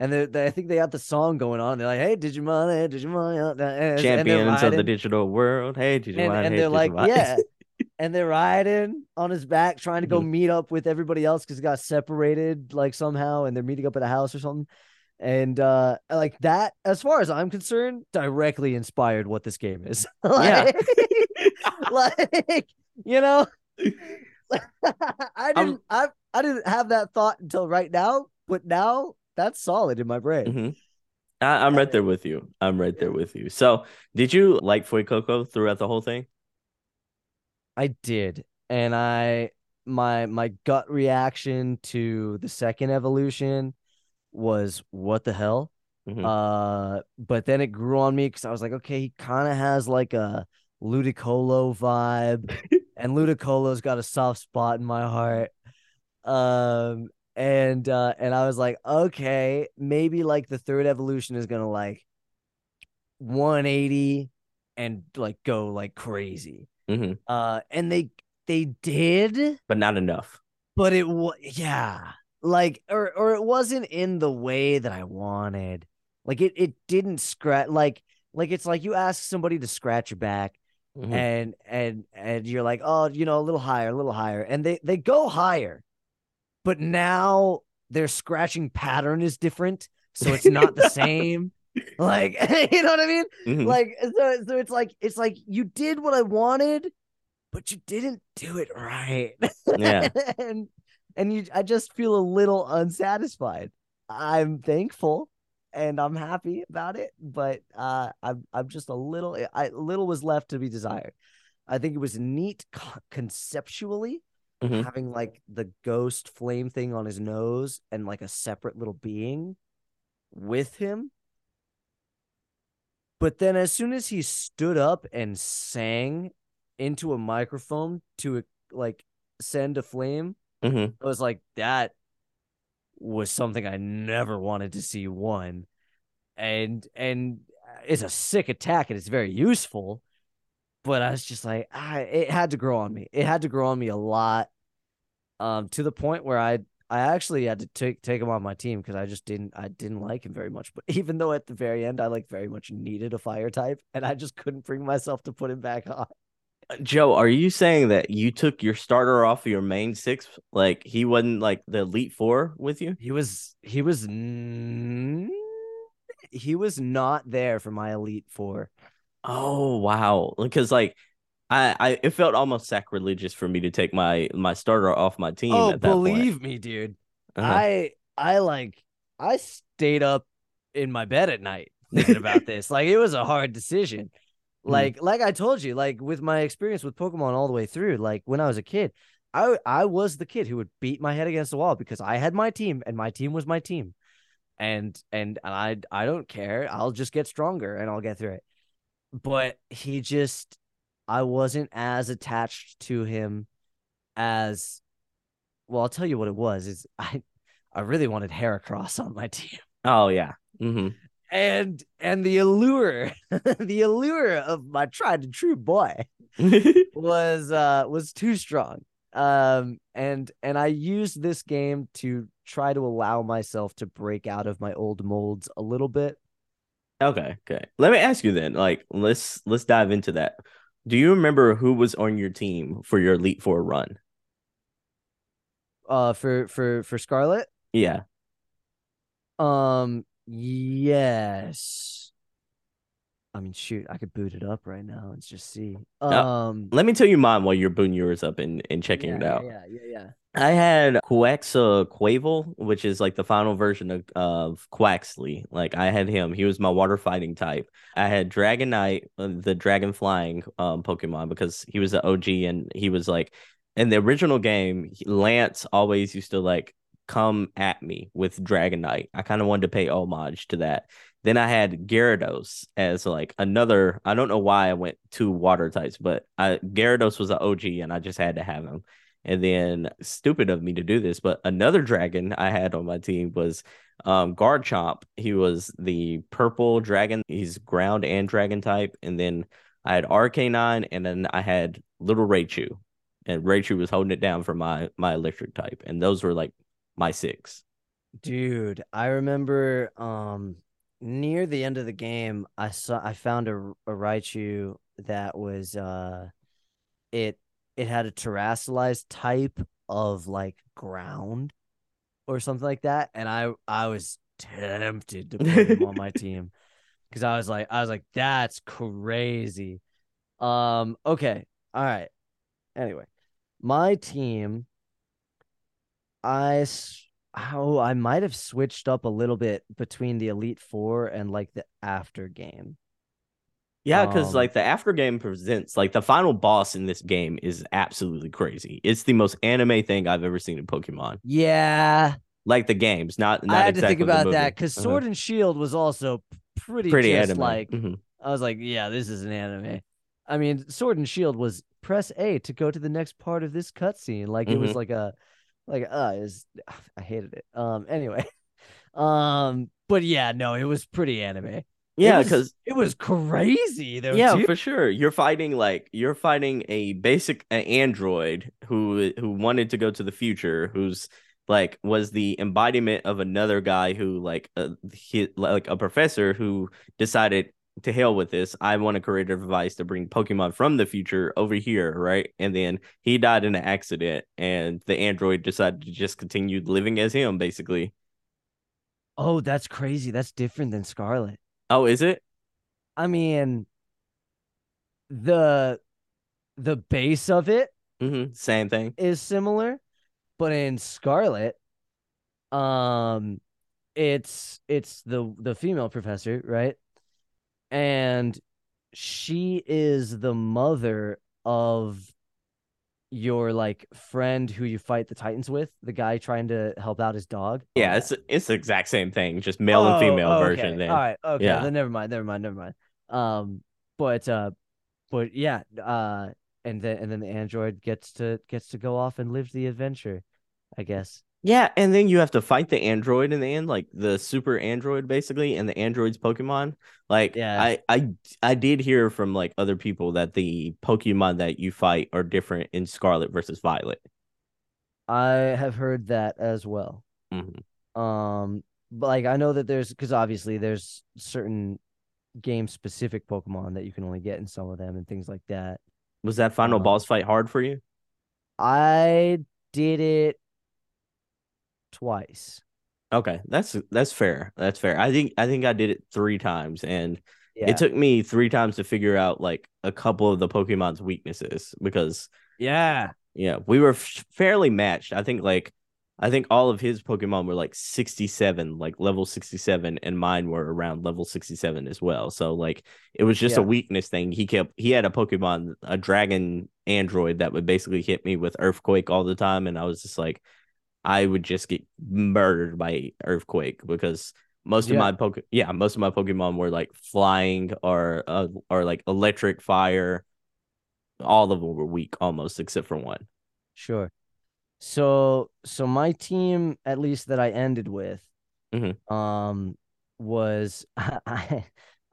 And they they I think they got the song going on. They're like, "Hey, Digimon, hey, Digimon," and- Champions of the digital world. Hey, Digimon. and, and hey, they're like, "Yeah," and they're riding on his back, trying to go Mhm. meet up with everybody else because he got separated like somehow, and they're meeting up at a house or something. And uh like that, as far as I'm concerned, directly inspired what this game is. Yeah. like, like you know, I didn't I I didn't have that thought until right now, but now that's solid in my brain. Mhm. I, I'm right there with you. I'm right there with you. So, did you like Fuecoco throughout the whole thing? I did. And I my my gut reaction to the second evolution was what the hell? Mhm. Uh but then it grew on me because I was like, okay, he kind of has like a Ludicolo vibe, and Ludicolo's got a soft spot in my heart. Um and uh and I was like, okay, maybe like the third evolution is gonna like 180 and like go like crazy. Mhm. Uh and they they did, But not enough. but it was yeah. Like or or it wasn't in the way that I wanted. Like it it didn't scratch like like it's like you ask somebody to scratch your back Mhm. and and and you're like, "Oh, you know, a little higher, a little higher." And they they go higher. But now their scratching pattern is different, so it's not the same. Like, you know what I mean? Mhm. Like so so it's like it's like you did what I wanted, but you didn't do it right. Yeah. and and you I just feel a little unsatisfied. I'm thankful and I'm happy about it, but uh I'm I'm just a little I little was left to be desired. I think it was neat co- conceptually Mhm. having like the ghost flame thing on his nose and like a separate little being with him. But then as soon as he stood up and sang into a microphone to like send a flame, Mhm. I was like, that was something I never wanted to see one. And and it's a sick attack and it's very useful. But I was just like, ah, it had to grow on me. It had to grow on me a lot. Um, to the point where I I actually had to take take him on my team because I just didn't I didn't like him very much. But even though at the very end I like very much needed a fire type, and I just couldn't bring myself to put him back on. Joe, are you saying that you took your starter off of your main six? Like he wasn't like the elite four with you? He was he was n- he was not there for my elite four. Oh wow! Because like I, I, it felt almost sacrilegious for me to take my my starter off my team. Oh, at that believe me, dude. Uh-huh. I I like I stayed up in my bed at night thinking about this. Like it was a hard decision. Hmm. Like like I told you, like with my experience with Pokemon all the way through, like when I was a kid, I I was the kid who would beat my head against the wall because I had my team and my team was my team. And and I I don't care. I'll just get stronger and I'll get through it. But he just I wasn't as attached to him as well, I'll tell you what it was. Is I I really wanted Heracross on my team. oh yeah. Mm hmm And and the allure, the allure of my tried and true boy was uh was too strong. Um and and I used this game to try to allow myself to break out of my old molds a little bit. okay. Okay. Let me ask you then. Like, let's let's dive into that. Do you remember who was on your team for your elite four run? Uh for for for Scarlet. Yeah. Um yes. I mean shoot, I could boot it up right now and just see. Um Let me tell you mine while you're booting yours up and, and checking yeah, it out. Yeah, yeah, yeah. I had Quaxa Quavel, which is like the final version of, of Quaxly. Like I had him. He was my water fighting type. I had Dragonite, uh, the dragon flying um, Pokemon, because he was the OG and he was like in the original game, Lance always used to like come at me with Dragonite. I kind of wanted to pay homage to that. Then I had Gyarados as like another. I don't know why I went two water types, but I Gyarados was an OG and I just had to have him. And then stupid of me to do this, but another dragon I had on my team was um Garchomp. He was the purple dragon. He's ground and dragon type. And then I had Arcanine and then I had little Raichu. And Raichu was holding it down for my my electric type. And those were like my six. Dude, I remember um near the end of the game, I saw I found a, a Raichu that was uh it it had a terastallized type of like ground or something like that. And I I was tempted to put him on my team because I was like, I was like, that's crazy. Um, okay, all right. Anyway, my team, I oh, I might have switched up a little bit between the Elite Four and like the after game. Yeah, because Um, like the after game presents like the final boss in this game is absolutely crazy. It's the most anime thing I've ever seen in Pokemon. Yeah, Like the games, not not I had to think about that because Uh-huh. Sword and Shield was also pretty, pretty just anime. like Mhm. I was like, yeah, this is an anime. I mean, Sword and Shield was press A to go to the next part of this cutscene. Like it was Mhm. like a like uh is I hated it. Um anyway. Um but yeah, no, it was pretty anime. Yeah, because It was crazy though. yeah, dude. for sure. You're fighting like you're fighting a basic an android who who wanted to go to the future, who's like was the embodiment of another guy who like uh, he, like a professor who decided to hell with this. I want a create a device to bring Pokemon from the future over here, right? And then he died in an accident, and the android decided to just continue living as him, basically. Oh, that's crazy. That's different than Scarlet. Oh, is it? I mean the the base of it Mm-hmm. Same thing. is similar, but in Scarlet, um, it's it's the the female professor, right? And she is the mother of your like friend who you fight the Titans with, the guy trying to help out his dog. Yeah, it's it's the exact same thing, just male and female Oh, okay. version. Then All right, okay. Yeah. Then never mind, never mind, never mind. Um, but uh, but yeah, uh, and then and then the android gets to gets to go off and live the adventure, I guess. Yeah, and then you have to fight the android in the end, like the super android basically, and the android's Pokemon. Like Yeah. I I I did hear from like other people that the Pokemon that you fight are different in Scarlet versus Violet. I have heard that as well. Mhm. Um, but like I know that there's because obviously there's certain game specific Pokemon that you can only get in some of them and things like that. Was that final Um, boss fight hard for you? I did it twice. Okay, that's that's fair. That's fair. I think I think I did it three times, and Yeah. it took me three times to figure out like a couple of the Pokemon's weaknesses because yeah. Yeah, we were f- fairly matched. I think like I think all of his Pokemon were like 67, like level 67 and mine were around level 67 as well. So like it was just Yeah. a weakness thing. He kept he had a Pokemon, a dragon android that would basically hit me with earthquake all the time and I was just like I would just get murdered by earthquake because most Yeah. of my poke yeah, most of my Pokemon were like flying or uh, or like electric fire. All of them were weak almost except for one. Sure. So so my team, at least that I ended with, Mhm. um, was I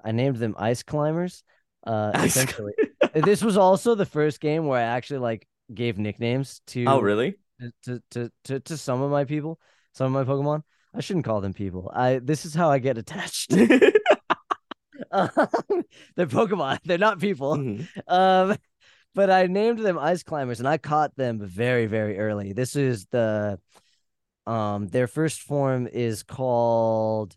I named them ice climbers. Uh, essentially, this was also the first game where I actually like gave nicknames to Oh, really? To, to to to some of my people, some of my Pokemon. I shouldn't call them people. I this is how I get attached. Um, they're Pokemon. They're not people. Mhm. Um, but I named them ice climbers, and I caught them very, very early. This is the um, their first form is called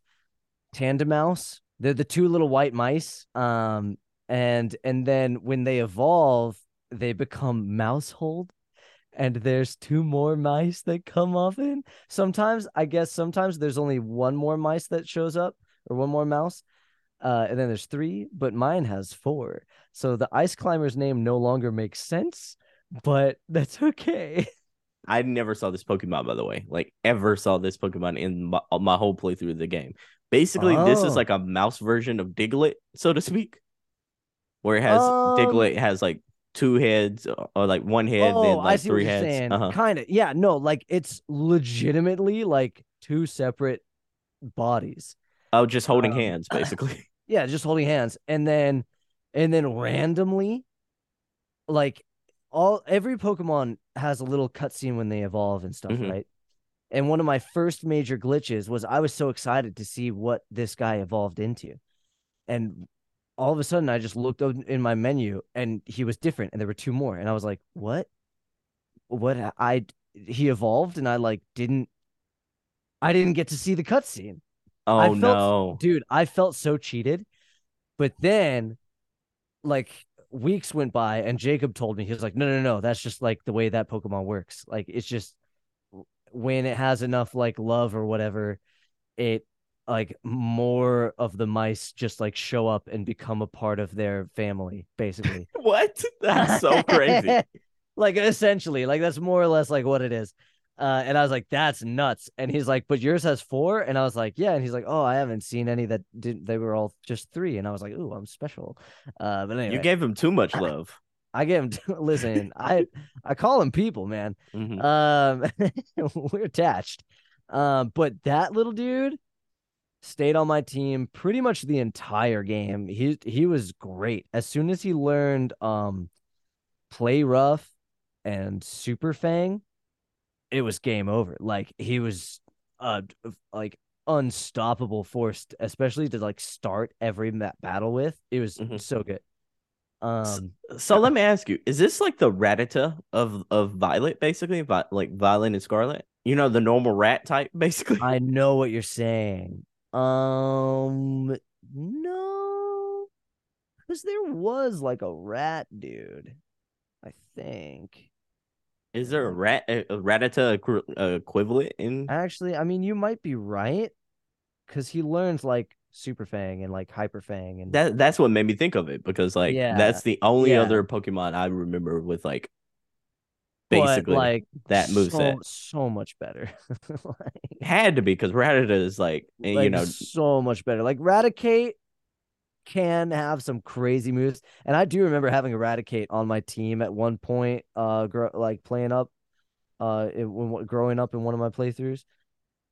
Tandemaus. They're the two little white mice. Um, and and then when they evolve, they become Maushold. And there's two more mice that come off in. Sometimes, I guess, sometimes there's only one more mice that shows up, or one more mouse. Uh, and then there's three, but mine has four. So the ice climber's name no longer makes sense, but that's okay. I never saw this Pokemon, by the way. Like, ever saw this Pokemon in my, my whole playthrough of the game. Basically, this is Oh. like a mouse version of Diglett, so to speak, where it has Um, Diglett has like two heads or, or, like one head, oh, then I like see three heads. Uh-huh. Kind of, yeah. No, like it's legitimately like two separate bodies. Oh, just holding Um, hands, basically. Yeah, just holding hands, and then and then randomly, like all every Pokemon has a little cutscene when they evolve and stuff, Mhm. right? And one of my first major glitches was I was so excited to see what this guy evolved into, and all of a sudden I just looked up in my menu and he was different, and there were two more, and I was like, "What? What? I he evolved, and I like didn't." I didn't get to see the cutscene Oh felt- no. dude i felt so cheated but then like weeks went by and jacob told me he was like no no no that's just like the way that pokemon works like it's just when it has enough like love or whatever, it like more of the mice just like show up and become a part of their family, basically. what? That's so crazy. like essentially, like that's more or less like what it is. Uh, and I was like, that's nuts. And he's like, but yours has four. And I was like, yeah. And he's like, oh, I haven't seen any that didn't, they were all just three. And I was like, ooh, I'm special. Uh, but anyway, you gave him too much love. I gave him, t- listen, I, I call him people, man. Mhm. Um, we're attached. Um, but that little dude stayed on my team pretty much the entire game. He he was great. As soon as he learned um play rough and super fang, it was game over. Like he was uh like unstoppable force, especially to like start every battle with. It was Mhm. so good. Um So let me ask you: Is this like the Rattata of of Violet, basically, Vi- like Violet and Scarlet? You know, the normal rat type, basically. I know what you're saying. Um, no, because there was like a rat dude, I think. Is there a rat a, Rattata equivalent in? Actually, I mean, you might be right, because he learns like Super Fang and like Hyper Fang and That that's what made me think of it because like Yeah, that's the only yeah. other Pokemon I remember with like but, basically like that so, moveset. so much better. like, had to be because Rattata is like eh, you know so much better. Like Raticate can have some crazy moves, and I do remember having a Raticate on my team at one point. Uh, gr- like playing up, uh, it, when growing up in one of my playthroughs.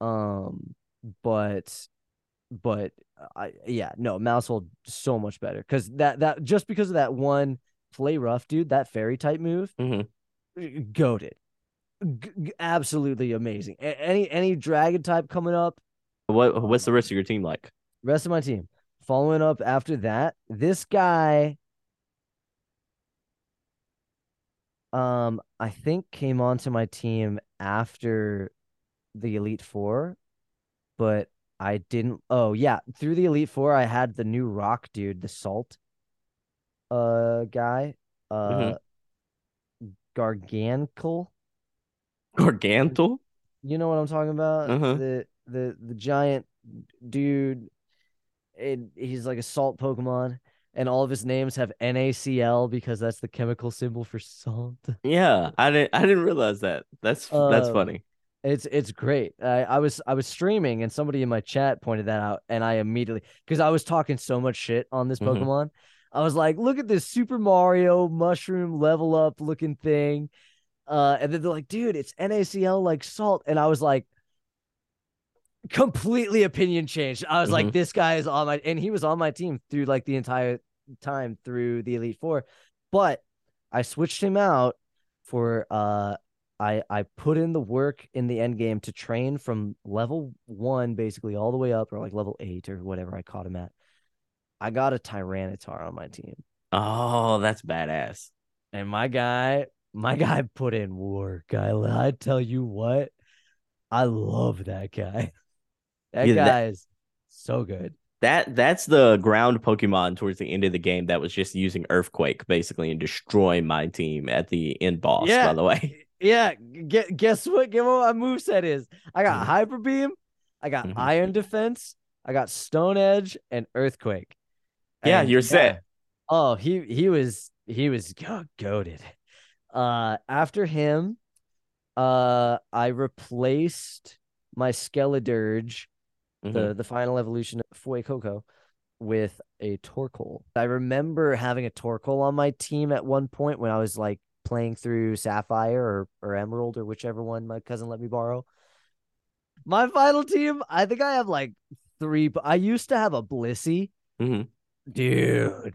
Um, but, but I yeah no Maushold so much better because that that just because of that one play rough dude that fairy type move, Mhm. Goaded. G- absolutely amazing. A- any any dragon type coming up, what what's the rest of your team like? rest of my team following up after that this guy um i think came onto my team after the elite four but i didn't oh yeah through the elite four i had the new rock dude the salt uh guy uh Garganacl Gargantual? you know what i'm talking about Uh-huh. the the the giant dude and he's like a salt Pokemon, and all of his names have NaCl because that's the chemical symbol for salt. Yeah, I didn't I didn't realize that. That's that's Um, funny. It's it's great. I, I was I was streaming and somebody in my chat pointed that out, and I immediately because I was talking so much shit on this Mhm. Pokemon, I was like, look at this Super Mario mushroom level up looking thing. Uh, and then they're like, dude, it's NaCl like salt. And I was like, completely opinion changed. I was like, Mhm. this guy is on my, and he was on my team through like the entire time through the Elite Four. But I switched him out for, uh, I, I put in the work in the end game to train from level one basically all the way up or like level eight or whatever I caught him at. I got a Tyranitar on my team. Oh, that's badass. And my guy, my guy put in work. I, I tell you what, I love that guy. That Yeah, guy that- is so good. That that's the ground Pokemon towards the end of the game that was just using Earthquake basically and destroying my team at the end boss. Yeah. By the way, Yeah, get, guess what? Guess what my moveset is? I got Mhm. Hyper Beam, I got Mhm. Iron Defense, I got Stone Edge, and Earthquake. Yeah, And you're set. Oh, he he was he was go- goaded. Uh, after him, uh, I replaced my Skeledirge, Mhm. the the final evolution of Fuecoco, with a Torkoal. I remember having a Torkoal on my team at one point when I was like playing through Sapphire or or Emerald or whichever one my cousin let me borrow. My final team, I think I have like three. I used to have a Blissey Mhm. Dude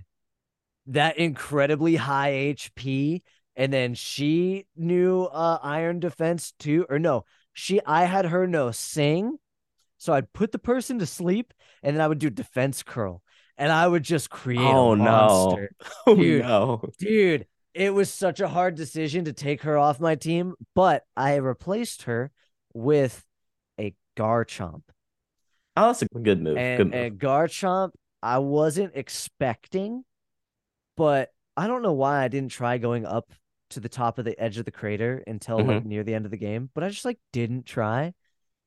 that incredibly high hp and then she knew uh iron defense too or no she i had her know sing so i'd put the person to sleep and then i would do defense curl and i would just create Oh, a no. monster Oh Dude. no. dude it was such a hard decision to take her off my team but i replaced her with a garchomp Oh, that's a good move. good and, move. and Garchomp, I wasn't expecting, but I don't know why I didn't try going up to the top of the edge of the crater until like near the end of the game, but I just like didn't try.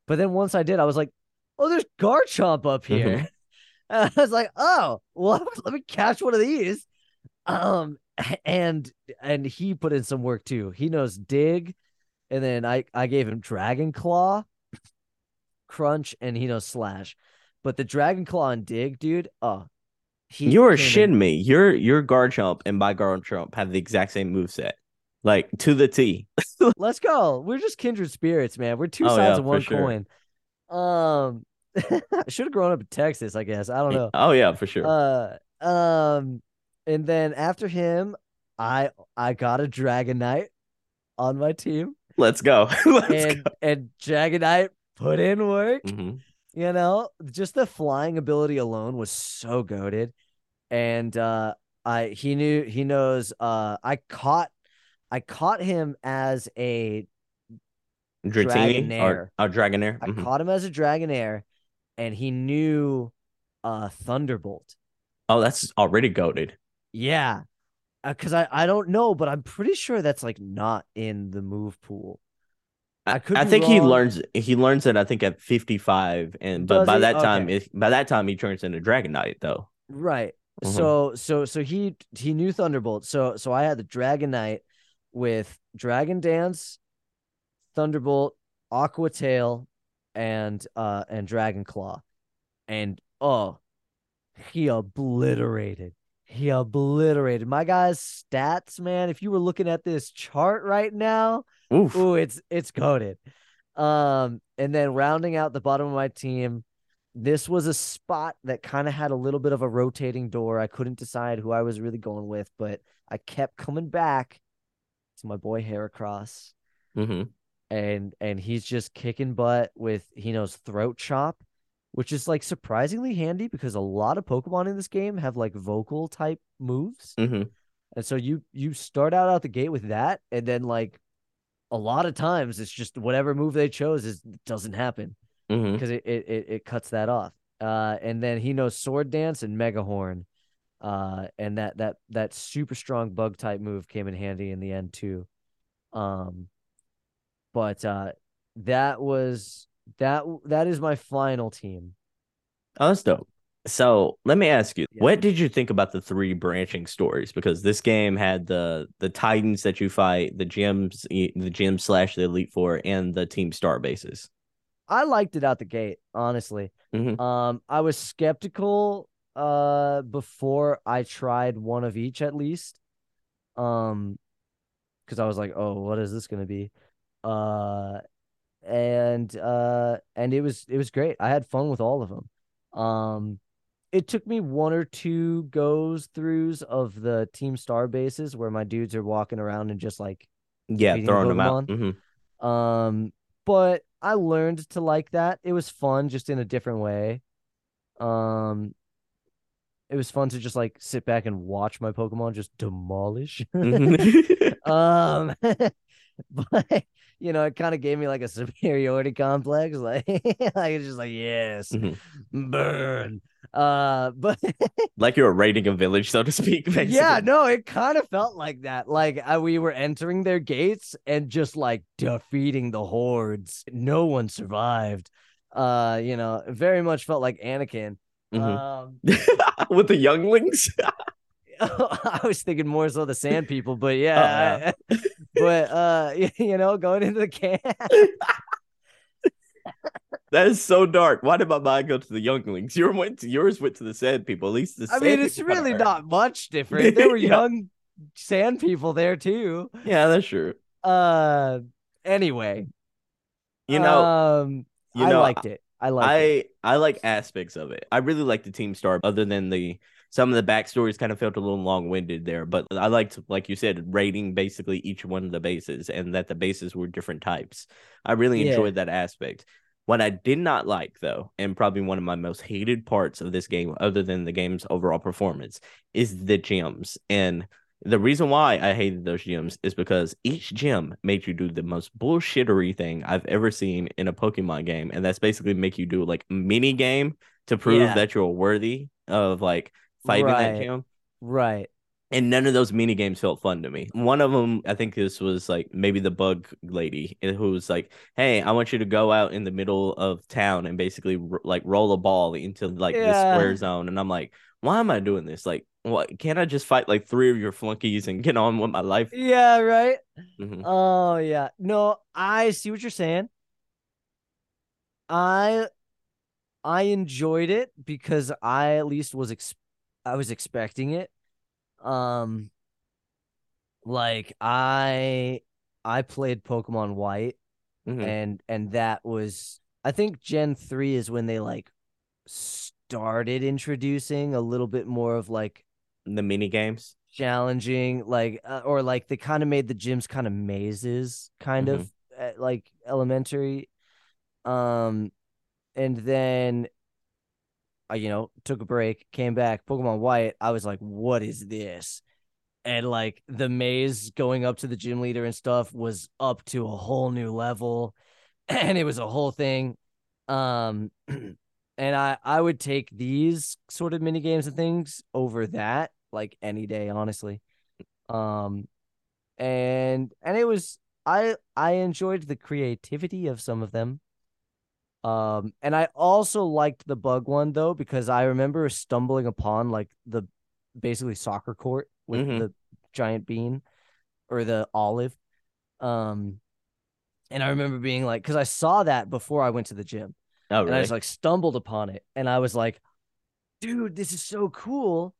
But then once I did, I was like, oh, there's Garchomp up here. I was like, oh, well, let me catch one of these. Um, and and he put in some work too. He knows dig, and then I I gave him Dragon Claw, Crunch, and he knows Slash. But the Dragon Claw and dig, dude, oh, he you are shitting in. me. Your your Garchomp and my Garchomp have the exact same move set, like to the T. Let's go. We're just kindred spirits, man. We're two oh, sides yeah, of one sure. coin. Um, I should have grown up in Texas, I guess. I don't know. Oh yeah, for sure. Uh, um, and then after him, I I got a Dragonite on my team. Let's go. Let's and go. and Dragonite put in work. Mm-hmm. You know, just the flying ability alone was so goaded. And uh I he knew he knows uh I caught I caught him as a Dratini Dragonair. Or, Dragonair. Mm-hmm. I caught him as a Dragonair and he knew uh Thunderbolt. Oh, that's already goaded. Yeah. Uh, Cause I, I don't know, but I'm pretty sure that's like not in the move pool. I, could I think wrong. he learns he learns it I think at 55 and but Does by he? that time okay. by that time he turns into Dragonite though. Right. Mm-hmm. So so so he he knew Thunderbolt. So so I had the Dragonite with Dragon Dance, Thunderbolt, Aqua Tail, and uh and Dragon Claw. And oh, he obliterated. He obliterated my guy's stats, man. If you were looking at this chart right now, Oof. ooh, it's it's coded. Um, and then rounding out the bottom of my team, this was a spot that kind of had a little bit of a rotating door. I couldn't decide who I was really going with, but I kept coming back to my boy Heracross. Mm-hmm. And and he's just kicking butt with he knows throat chop, which is like surprisingly handy because a lot of Pokemon in this game have like vocal type moves. Mm-hmm. And so you you start out out the gate with that, and then like a lot of times it's just whatever move they chose is doesn't happen because mm-hmm. it, it it cuts that off. Uh, and then he knows sword dance and mega horn. Uh, and that that that super strong bug type move came in handy in the end too. Um, but uh, that was that that is my final team. Oh, that's dope. So let me ask you, yeah. what did you think about the three branching stories? Because this game had the the Titans that you fight, the gyms, the gym slash the Elite Four, and the Team Star bases. I liked it out the gate, honestly. Mm-hmm. Um, I was skeptical uh before I tried one of each at least. Um, because I was like, oh, what is this gonna be? Uh, and uh, and it was it was great. I had fun with all of them. Um, it took me one or two goes throughs of the Team Star bases where my dudes are walking around and just like yeah throwing Pokemon. them out. Mm-hmm. Um, but I learned to like that. It was fun, just in a different way. Um, it was fun to just like sit back and watch my Pokemon just demolish. Mm-hmm. um, but you know, it kind of gave me like a superiority complex. Like, like it's just like yes, mm-hmm. burn. Uh, but like you were raiding a village, so to speak. Basically. Yeah, no, it kind of felt like that. Like I, we were entering their gates and just like defeating the hordes. No one survived. Uh, you know, very much felt like Anakin. Mm-hmm. Um, with the younglings. I was thinking more so the sand people, but yeah, oh, yeah. but uh, you know, going into the camp. That is so dark. Why did my mind go to the younglings? Yours went to yours went to the sand people. At least the I mean, it's really are. not much different. There were yeah. young sand people there too. Yeah, that's true. Uh, anyway, you know, um, you know, I liked it. I like I I like aspects of it. I really like the team star, other than the some of the backstories kind of felt a little long winded there. But I liked, like you said, rating basically each one of the bases and that the bases were different types. I really yeah. enjoyed that aspect. What I did not like, though, and probably one of my most hated parts of this game, other than the game's overall performance, is the gyms. And the reason why I hated those gyms is because each gym made you do the most bullshittery thing I've ever seen in a Pokemon game. And that's basically make you do like a mini game to prove yeah. that you're worthy of like fighting right. that gym. Right. And none of those mini games felt fun to me. One of them, I think this was like maybe the bug lady eh, who was like, "Hey, I want you to go out in the middle of town and basically r- like roll a ball into like the square zone." And I'm like, "Why am I doing this? Like, what? Can't I just fight like three of your flunkies and get on with my life?" Yeah, right. Mhm. Oh yeah. No, I see what you're saying. I I enjoyed it because I at least was ex- I was expecting it. Um like I I played Pokemon White Mhm. and and that was I think Gen 3 is when they like started introducing a little bit more of like The mini games. challenging like uh, or like they kind of made the gyms kind of mazes kind of uh, like elementary um and then I you know took a break came back pokemon white i was like what is this? And like the maze going up to the gym leader and stuff was up to a whole new level and it was a whole thing. Um and i i would take these sort of mini games and things over that like any day honestly. Um and and it was i i enjoyed the creativity of some of them um and i also liked the bug one though because i remember stumbling upon like the basically soccer court with Mhm. the giant bean or the olive um and i remember being like because i saw that before i went to the gym Oh, and I really? just like stumbled upon it and I was like, dude, this is so cool.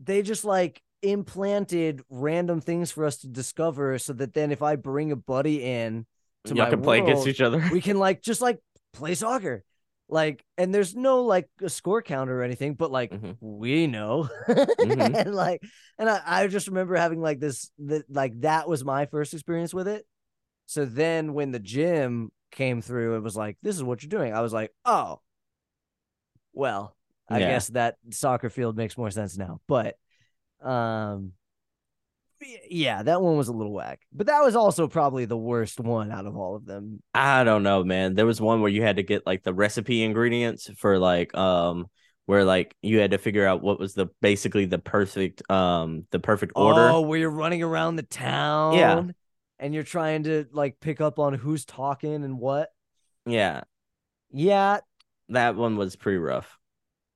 They just like implanted random things for us to discover so that then if I bring a buddy in to Y'all can play against each other. we can like just like play soccer. Like, and there's no like a score counter or anything, but like Mhm. we know. Mhm. and like, and I, I just remember having like this that like that was my first experience with it. So then when the gym came through, it was like, this is what you're doing. I was like, oh, well, I Yeah. guess that soccer field makes more sense now. But um yeah, that one was a little whack. But that was also probably the worst one out of all of them. I don't know, man. There was one where you had to get like the recipe ingredients for like um where like you had to figure out what was the basically the perfect um the perfect order. Oh, where you're running around the town Yeah. and you're trying to like pick up on who's talking and what. Yeah, Yeah, that one was pretty rough.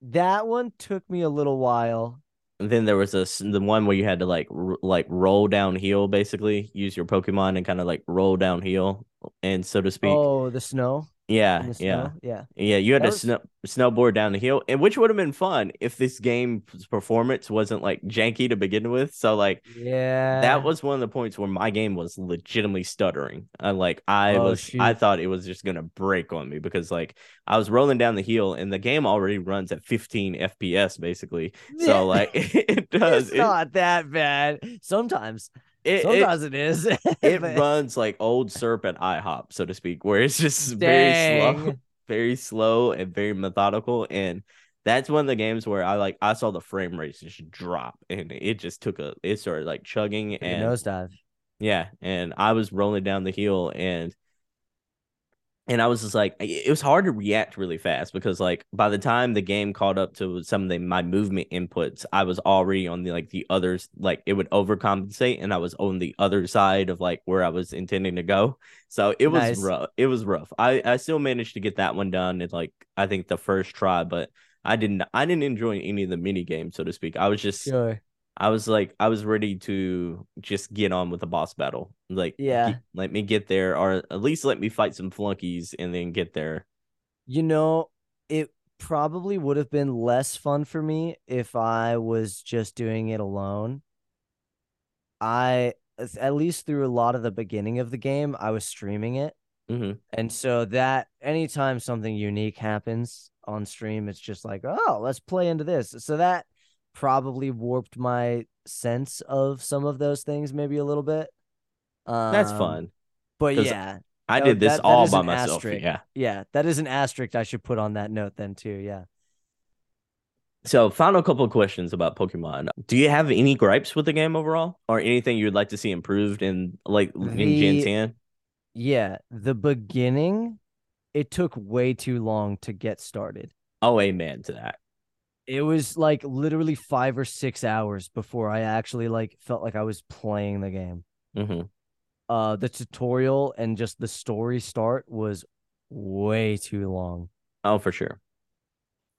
that one took me a little while. Then there was a s- the one where you had to like r- like roll downhill basically, use your Pokemon and kind of like roll downhill and so to speak. Oh, the snow. Yeah, yeah. Yeah. Yeah, you had That to was- snow, snowboard down the hill, and which would have been fun if this game's performance wasn't like janky to begin with. So like Yeah. that was one of the points where my game was legitimately stuttering. I like I Oh, was I thought it was just gonna break on me because like I was rolling down the hill and the game already runs at 15 FPS basically. So like it does it's it not that bad. Sometimes. It, it, Sometimes it is. it runs like old syrup at IHOP, so to speak, where it's just very slow very slow and very methodical and that's one of the games where I like I saw the frame rates just drop and it just took a it started like chugging and nosedive. yeah and I was rolling down the hill and and I was just like it was hard to react really fast because like by the time the game caught up to some of the my movement inputs I was already on the like the others like it would overcompensate and I was on the other side of like where I was intending to go so it was Nice. rough it was rough I I still managed to get that one done in like I think the first try but I didn't I didn't enjoy any of the mini games so to speak I was just Sure. I was like, I was ready to just get on with the boss battle. Like, Yeah. ge- let me get there, or at least let me fight some flunkies and then get there. You know, it probably would have been less fun for me if I was just doing it alone. I at least through a lot of the beginning of the game, I was streaming it. hmm And so that anytime something unique happens on stream, it's just like, oh, let's play into this. So that probably warped my sense of some of those things maybe a little bit. Um, That's fun. But yeah, I did this that- that all is by myself. asterisk. Yeah. yeah, that is an asterisk I should put on that note then too. Yeah. So, final couple of questions about Pokemon. Do you have any gripes with the game overall, or anything you'd like to see improved in like in Gen Ten? Yeah. The beginning, it took way too long to get started. Oh, amen to that. It was like literally five or six hours before I actually like felt like I was playing the game. hmm Uh, the tutorial and just the story start was way too long. Oh, for sure.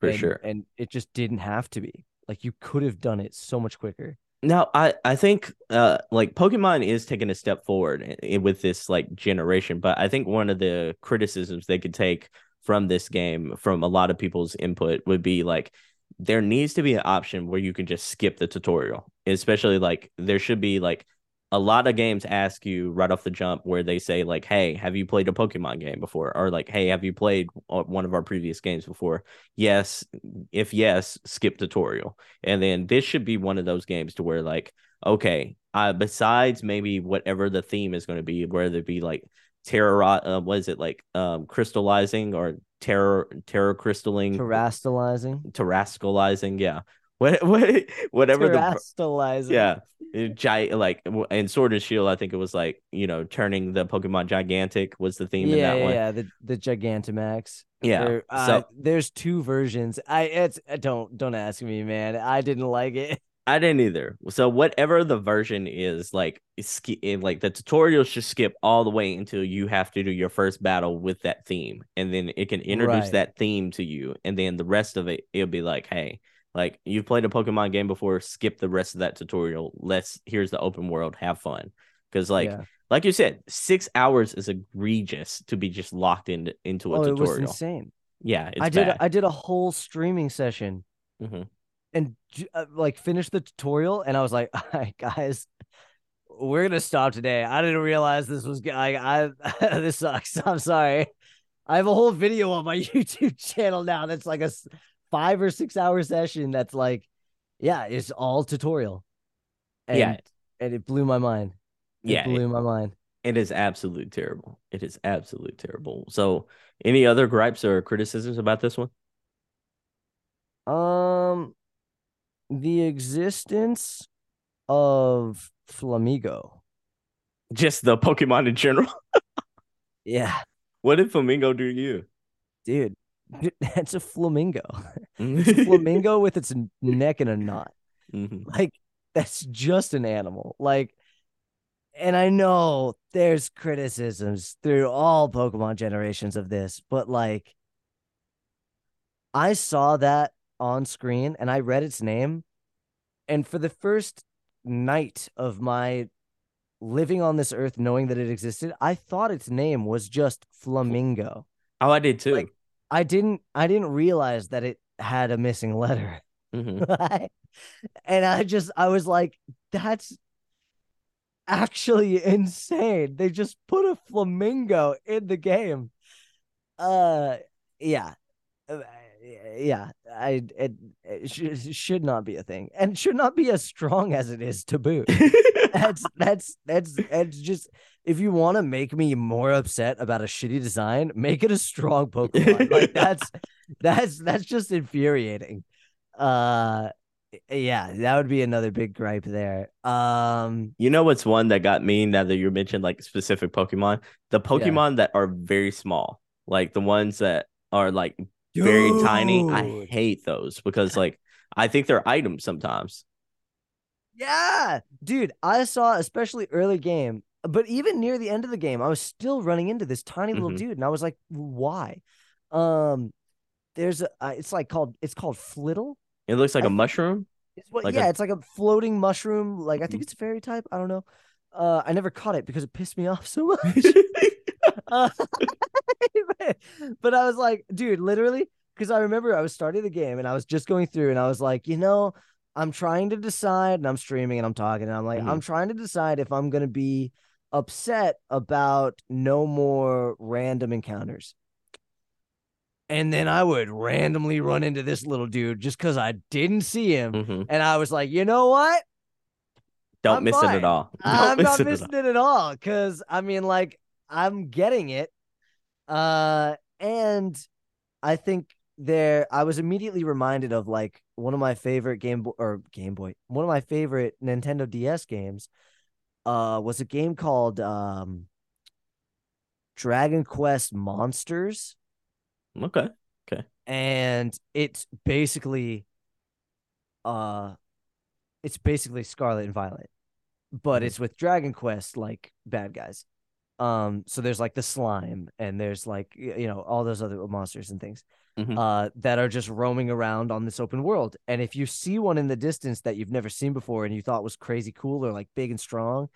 For and, sure. and it just didn't have to be. Like you could have done it so much quicker. Now, I I think uh like Pokemon is taking a step forward with this like generation, but I think one of the criticisms they could take from this game from a lot of people's input would be like there needs to be an option where you can just skip the tutorial. Especially like there should be like a lot of games ask you right off the jump where they say like, "Hey, have you played a Pokemon game before?" or like, "Hey, have you played one of our previous games before?" Yes, if yes, skip tutorial. And then this should be one of those games to where like, okay, uh, besides maybe whatever the theme is going to be, whether it be like terror, uh, what is it like, um, crystallizing or terror, terror crystalling, Terastallizing. terrascalizing, yeah, what, what, whatever the Terastallizing. yeah, it gi- like in Sword and Shield, I think it was like you know turning the Pokemon gigantic was the theme in that yeah, one. yeah, the the Gigantamax. Yeah, There- uh, so there's two versions. I it's uh, don't don't ask me, man. I didn't like it. I didn't either. So whatever the version is, like it- like the tutorial should skip all the way until you have to do your first battle with that theme, and then it can introduce Right. that theme to you, and then the rest of it, it'll be like, hey, like you've played a Pokemon game before, skip the rest of that tutorial. Let's here's the open world, have fun, because like yeah. like you said, six hours is egregious to be just locked in, into a Oh, it was tutorial. insane. Yeah, it's I did bad. I did a whole streaming session Mhm. And uh, like finished the tutorial and I was like, "All right, guys, we're gonna stop today. I didn't realize this was i this sucks. I'm sorry. I have a whole video on my YouTube channel now that's like a five or six hour session that's like, yeah, it's all tutorial. And, Yeah. and it blew my mind. It Yeah, blew my mind. It is absolutely terrible. It is absolutely terrible. So, any other gripes or criticisms about this one? Um, the existence of Flamigo. Just the Pokemon in general. Yeah, what did Flamingo do to you? dude, that's a flamingo. It's a flamingo with its neck in a knot. Mhm. Like that's just an animal. Like, and I know there's criticisms through all Pokemon generations of this, but like, I saw that on screen and I read its name, and for the first night of my living on this earth, knowing that it existed, I thought its name was just Flamingo. Oh, I did too. Like- I didn't. I didn't realize that it had a missing letter. Mhm. and I just I was like, that's actually insane. They just put a flamingo in the game. Uh yeah. Yeah, I it, it should, should not be a thing, and should not be as strong as it is to boot. That's that's that's that's just if you want to make me more upset about a shitty design, make it a strong Pokemon. like that's that's that's just infuriating. Uh yeah, that would be another big gripe there. Um you know what's one that got me now that you mentioned like specific Pokemon? The Pokemon that are very small, like the ones that are like very tiny. I hate those because like I think they're items sometimes. Yeah, dude, I saw especially early game, but even near the end of the game, I was still running into this tiny little Mhm. dude, and I was like, why? Um, there's a, uh, it's like called, it's called Flittle. It looks like I a mushroom. It's what, Like a- yeah, it's like a floating mushroom. Like I think Mhm. it's a fairy type. I don't know. Uh, I never caught it because it pissed me off so much. Uh, but I was like, dude, literally, because I remember I was starting the game and I was just going through and I was like, you know, I'm trying to decide and I'm streaming and I'm talking and I'm like, Mhm. I'm trying to decide if I'm gonna be upset about no more random encounters. And then I would randomly run into this little dude just because I didn't see him. Mhm. And I was like, you know what? Don't I'm miss it at all. Don't I'm not it missing it at all because I mean, like, I'm getting it. Uh, and I think there, I was immediately reminded of like one of my favorite Game Boy or Game Boy, one of my favorite Nintendo DS games. Uh, was a game called um, Dragon Quest Monsters, Okay. Okay. and it's basically uh it's basically Scarlet and Violet, but Mhm. it's with Dragon Quest like bad guys. Um, so there's like the slime, and there's like you know all those other monsters and things, Mhm. uh, that are just roaming around on this open world. And if you see one in the distance that you've never seen before and you thought was crazy cool or like big and strong,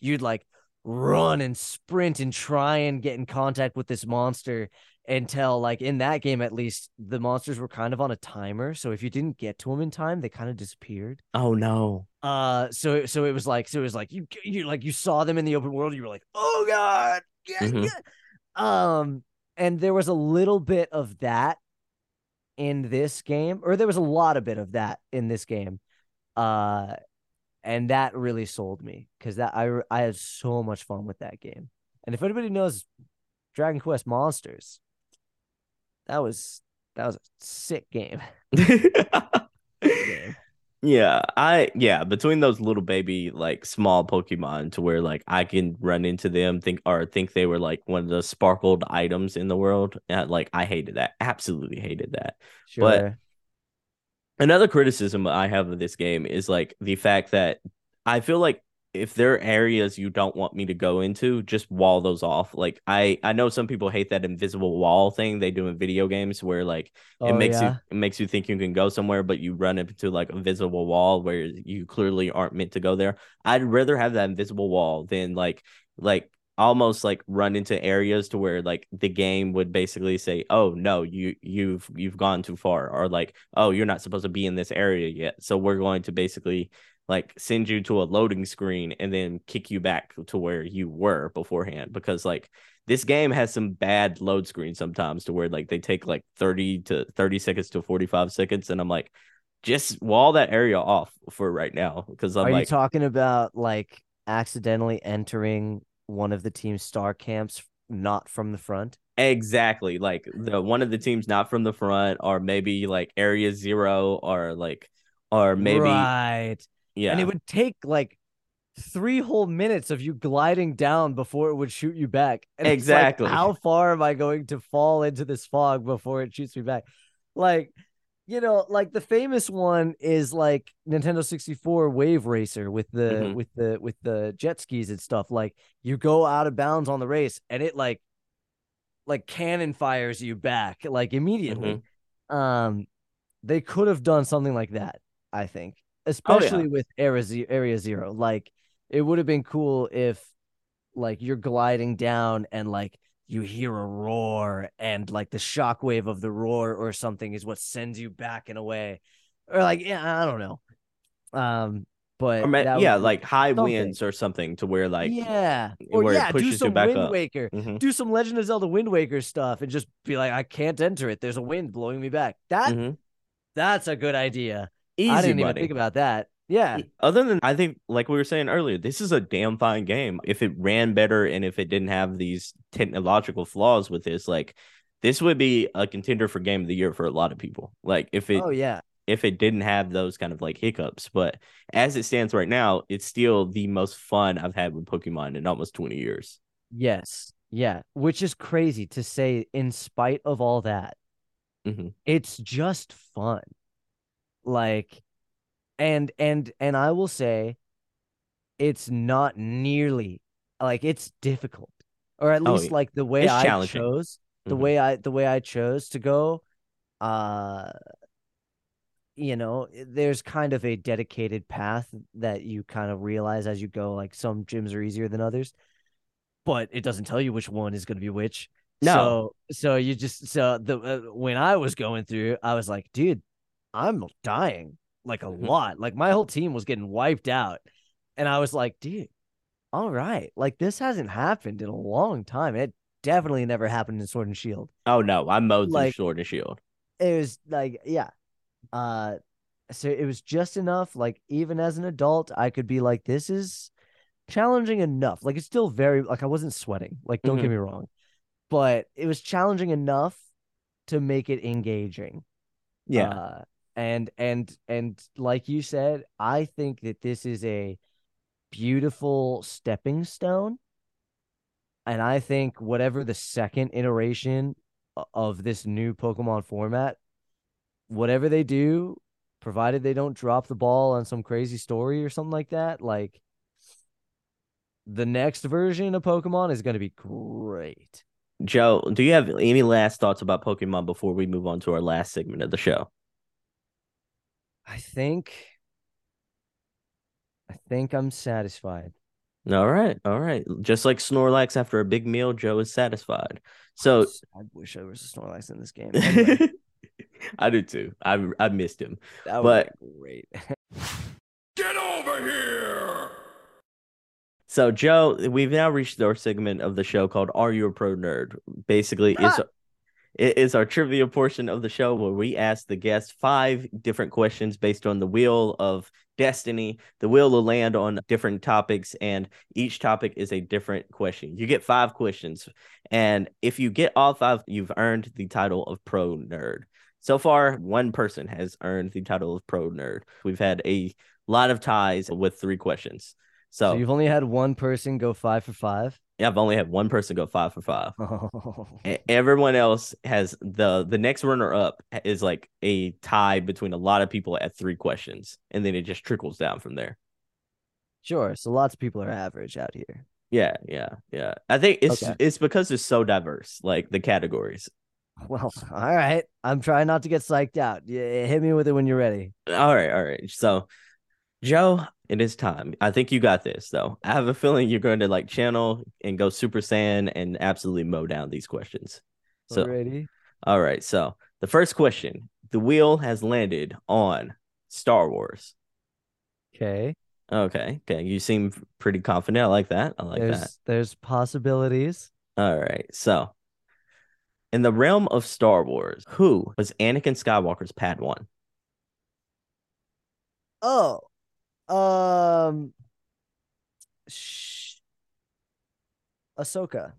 you'd like run and sprint and try and get in contact with this monster until like in that game at least the monsters were kind of on a timer so if you didn't get to them in time they kind of disappeared Oh no. uh so so it was like so it was like you you like you saw them in the open world you were like oh god yeah, Mhm. yeah. um and there was a little bit of that in this game or there was a lot of bit of that in this game uh and that really sold me because that I I had so much fun with that game. And if anybody knows Dragon Quest Monsters, that was that was a sick game. game. Yeah, I yeah, between those little baby like small Pokemon to where like I can run into them think or think they were like one of the sparkled items in the world. uh, like I hated that. Absolutely hated that. Sure. But- Another criticism I have of this game is like the fact that I feel like if there are areas you don't want me to go into, just wall those off. Like I I know some people hate that invisible wall thing they do in video games where like oh, it makes yeah. you it makes you think you can go somewhere, but you run into like a visible wall where you clearly aren't meant to go there. I'd rather have that invisible wall than like like almost like run into areas to where like the game would basically say, "Oh no, you you've you've gone too far," or like, "Oh, you're not supposed to be in this area yet." So we're going to basically like send you to a loading screen and then kick you back to where you were beforehand because like this game has some bad load screens sometimes to where like they take like 30 to 30 seconds to 45 seconds and i'm like just wall that area off for right now because i'm Are you like talking about like accidentally entering one of the team's star camps not from the front? exactly like the one of the teams not from the front or maybe like area zero or like or maybe right. Yeah And it would take like three whole minutes of you gliding down before it would shoot you back. And it's like, Exactly. how far am I going to fall into this fog before it shoots me back? Like, you know, like the famous one is like Nintendo 64 Wave Racer with the Mhm. with the with the jet skis and stuff. Like you go out of bounds on the race and it like like cannon fires you back like immediately. Um they could have done something like that, I think. Especially with Area Zero, Area Zero. Like it would have been cool if like you're gliding down and like you hear a roar and like the shockwave of the roar or something is what sends you back in a way. Or like, yeah, I don't know. Um, but yeah like high something. winds or something to where like yeah, or where it yeah, do some back Wind up. Waker, Mhm. do some Legend of Zelda Wind Waker stuff, and just be like, I can't enter it. There's a wind blowing me back. That Mhm. that's a good idea. Easy I didn't even money. think about that. Yeah, Other than I think, like we were saying earlier, this is a damn fine game. If it ran better and if it didn't have these technological flaws with this, like this would be a contender for game of the year for a lot of people. Like if it oh yeah, if it didn't have those kind of like hiccups, but as it stands right now, it's still the most fun I've had with Pokemon in almost twenty years. yes, yeah. Which is crazy to say. In spite of all that, Mhm. it's just fun. Like, and and and I will say, it's not nearly like it's difficult, or at Oh, least yeah. like the way I chose the Mhm. way I the way I chose to go. Uh, you know, there's kind of a dedicated path that you kind of realize as you go. Like some gyms are easier than others, but it doesn't tell you which one is going to be which. No. So, so you just so the uh, when I was going through, I was like, dude, I'm dying like a Mhm. lot. Like my whole team was getting wiped out, and I was like, dude, all right, like this hasn't happened in a long time. It definitely never happened in Sword and Shield. Oh no, I mowed Like- Sword and Shield. it was like yeah. Uh so it was just enough like even as an adult i could be like this is challenging enough. Like it's still very like i wasn't sweating. Like don't get me wrong. But it was challenging enough to make it engaging. Yeah, uh, and and and like you said i think that this is a beautiful stepping stone and i think whatever the second iteration of this new pokemon format whatever they do provided they don't drop the ball on some crazy story or something like that, like the next version of Pokemon is going to be great. Joe, do you have any last thoughts about Pokemon before we move on to our last segment of the show? I think I think I'm satisfied. All right, all right. Just like Snorlax after a big meal, Joe is satisfied. So I wish I was a Snorlax in this game. Anyway, I do too. I I missed him. that But- great. Get over here! So Joe, we've now reached our segment of the show called "Are You a Pro Nerd?" Basically, it's ah. It is our trivia portion of the show where we ask the guests five different questions based on the wheel of destiny. The wheel will land on different topics, and each topic is a different question. You get five questions, and if you get all five, you've earned the title of Pro Nerd. So far, one person has earned the title of Pro Nerd. We've had a lot of ties with three questions. so So, you've only had one person go five for five. I've only had one person go five for five. Oh, Everyone else has the the next runner up is like a tie between a lot of people at three questions, and then it just trickles down from there. sure. So lots of people are average out here. Yeah, yeah, yeah. I think it's Okay. it's because it's so diverse, like the categories. Well, all right. I'm trying not to get psyched out. Yeah, hit me with it when you're ready. All right, all right. So, Joe, it is time. I think you got this, though. I have a feeling you're going to like channel and go Super Saiyan and absolutely mow down these questions. So, Already. all right. So, the first question: the wheel has landed on Star Wars. Okay. Okay. Okay. You seem pretty confident. I like that. I like there's that. there's possibilities. All right. So, in the realm of Star Wars, who was Anakin Skywalker's Padawan? Oh. Um sh- Ahsoka.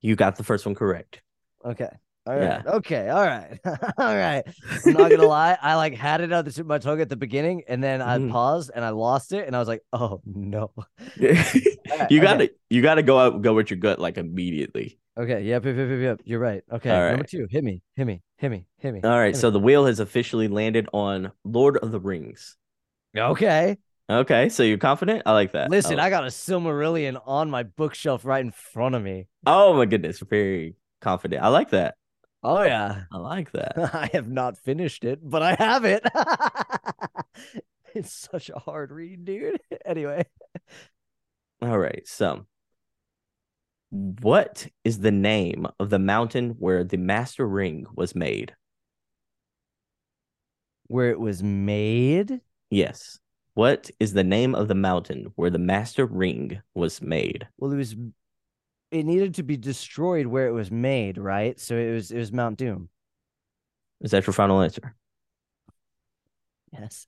You got the first one correct. Okay. All right. Yeah. Okay. All right. all right. I'm not gonna lie. I like had it on the tip of my tongue at the beginning, and then I Mhm. paused and I lost it, and I was like, "Oh no." you gotta you gotta go out go with your gut like immediately. Okay. Yep. Yep. Yep. Yep. You're right. Okay. All Number two. Hit me. Hit me. Hit me. Hit me. All right. hit me. So the wheel has officially landed on Lord of the Rings. Okay. Okay. So you're confident? I like that. Listen, Oh, I got a Silmarillion on my bookshelf right in front of me. oh my goodness. Very confident. I like that. Oh yeah. I like that. I have not finished it, but I have it. it's such a hard read, dude. Anyway, All right. So, what is the name of the mountain where the Master Ring was made? where it was made. Yes. What is the name of the mountain where the Master Ring was made? Well, it was. It needed to be destroyed where it was made, right? So it was. It was Mount Doom. Is that your final answer? Yes.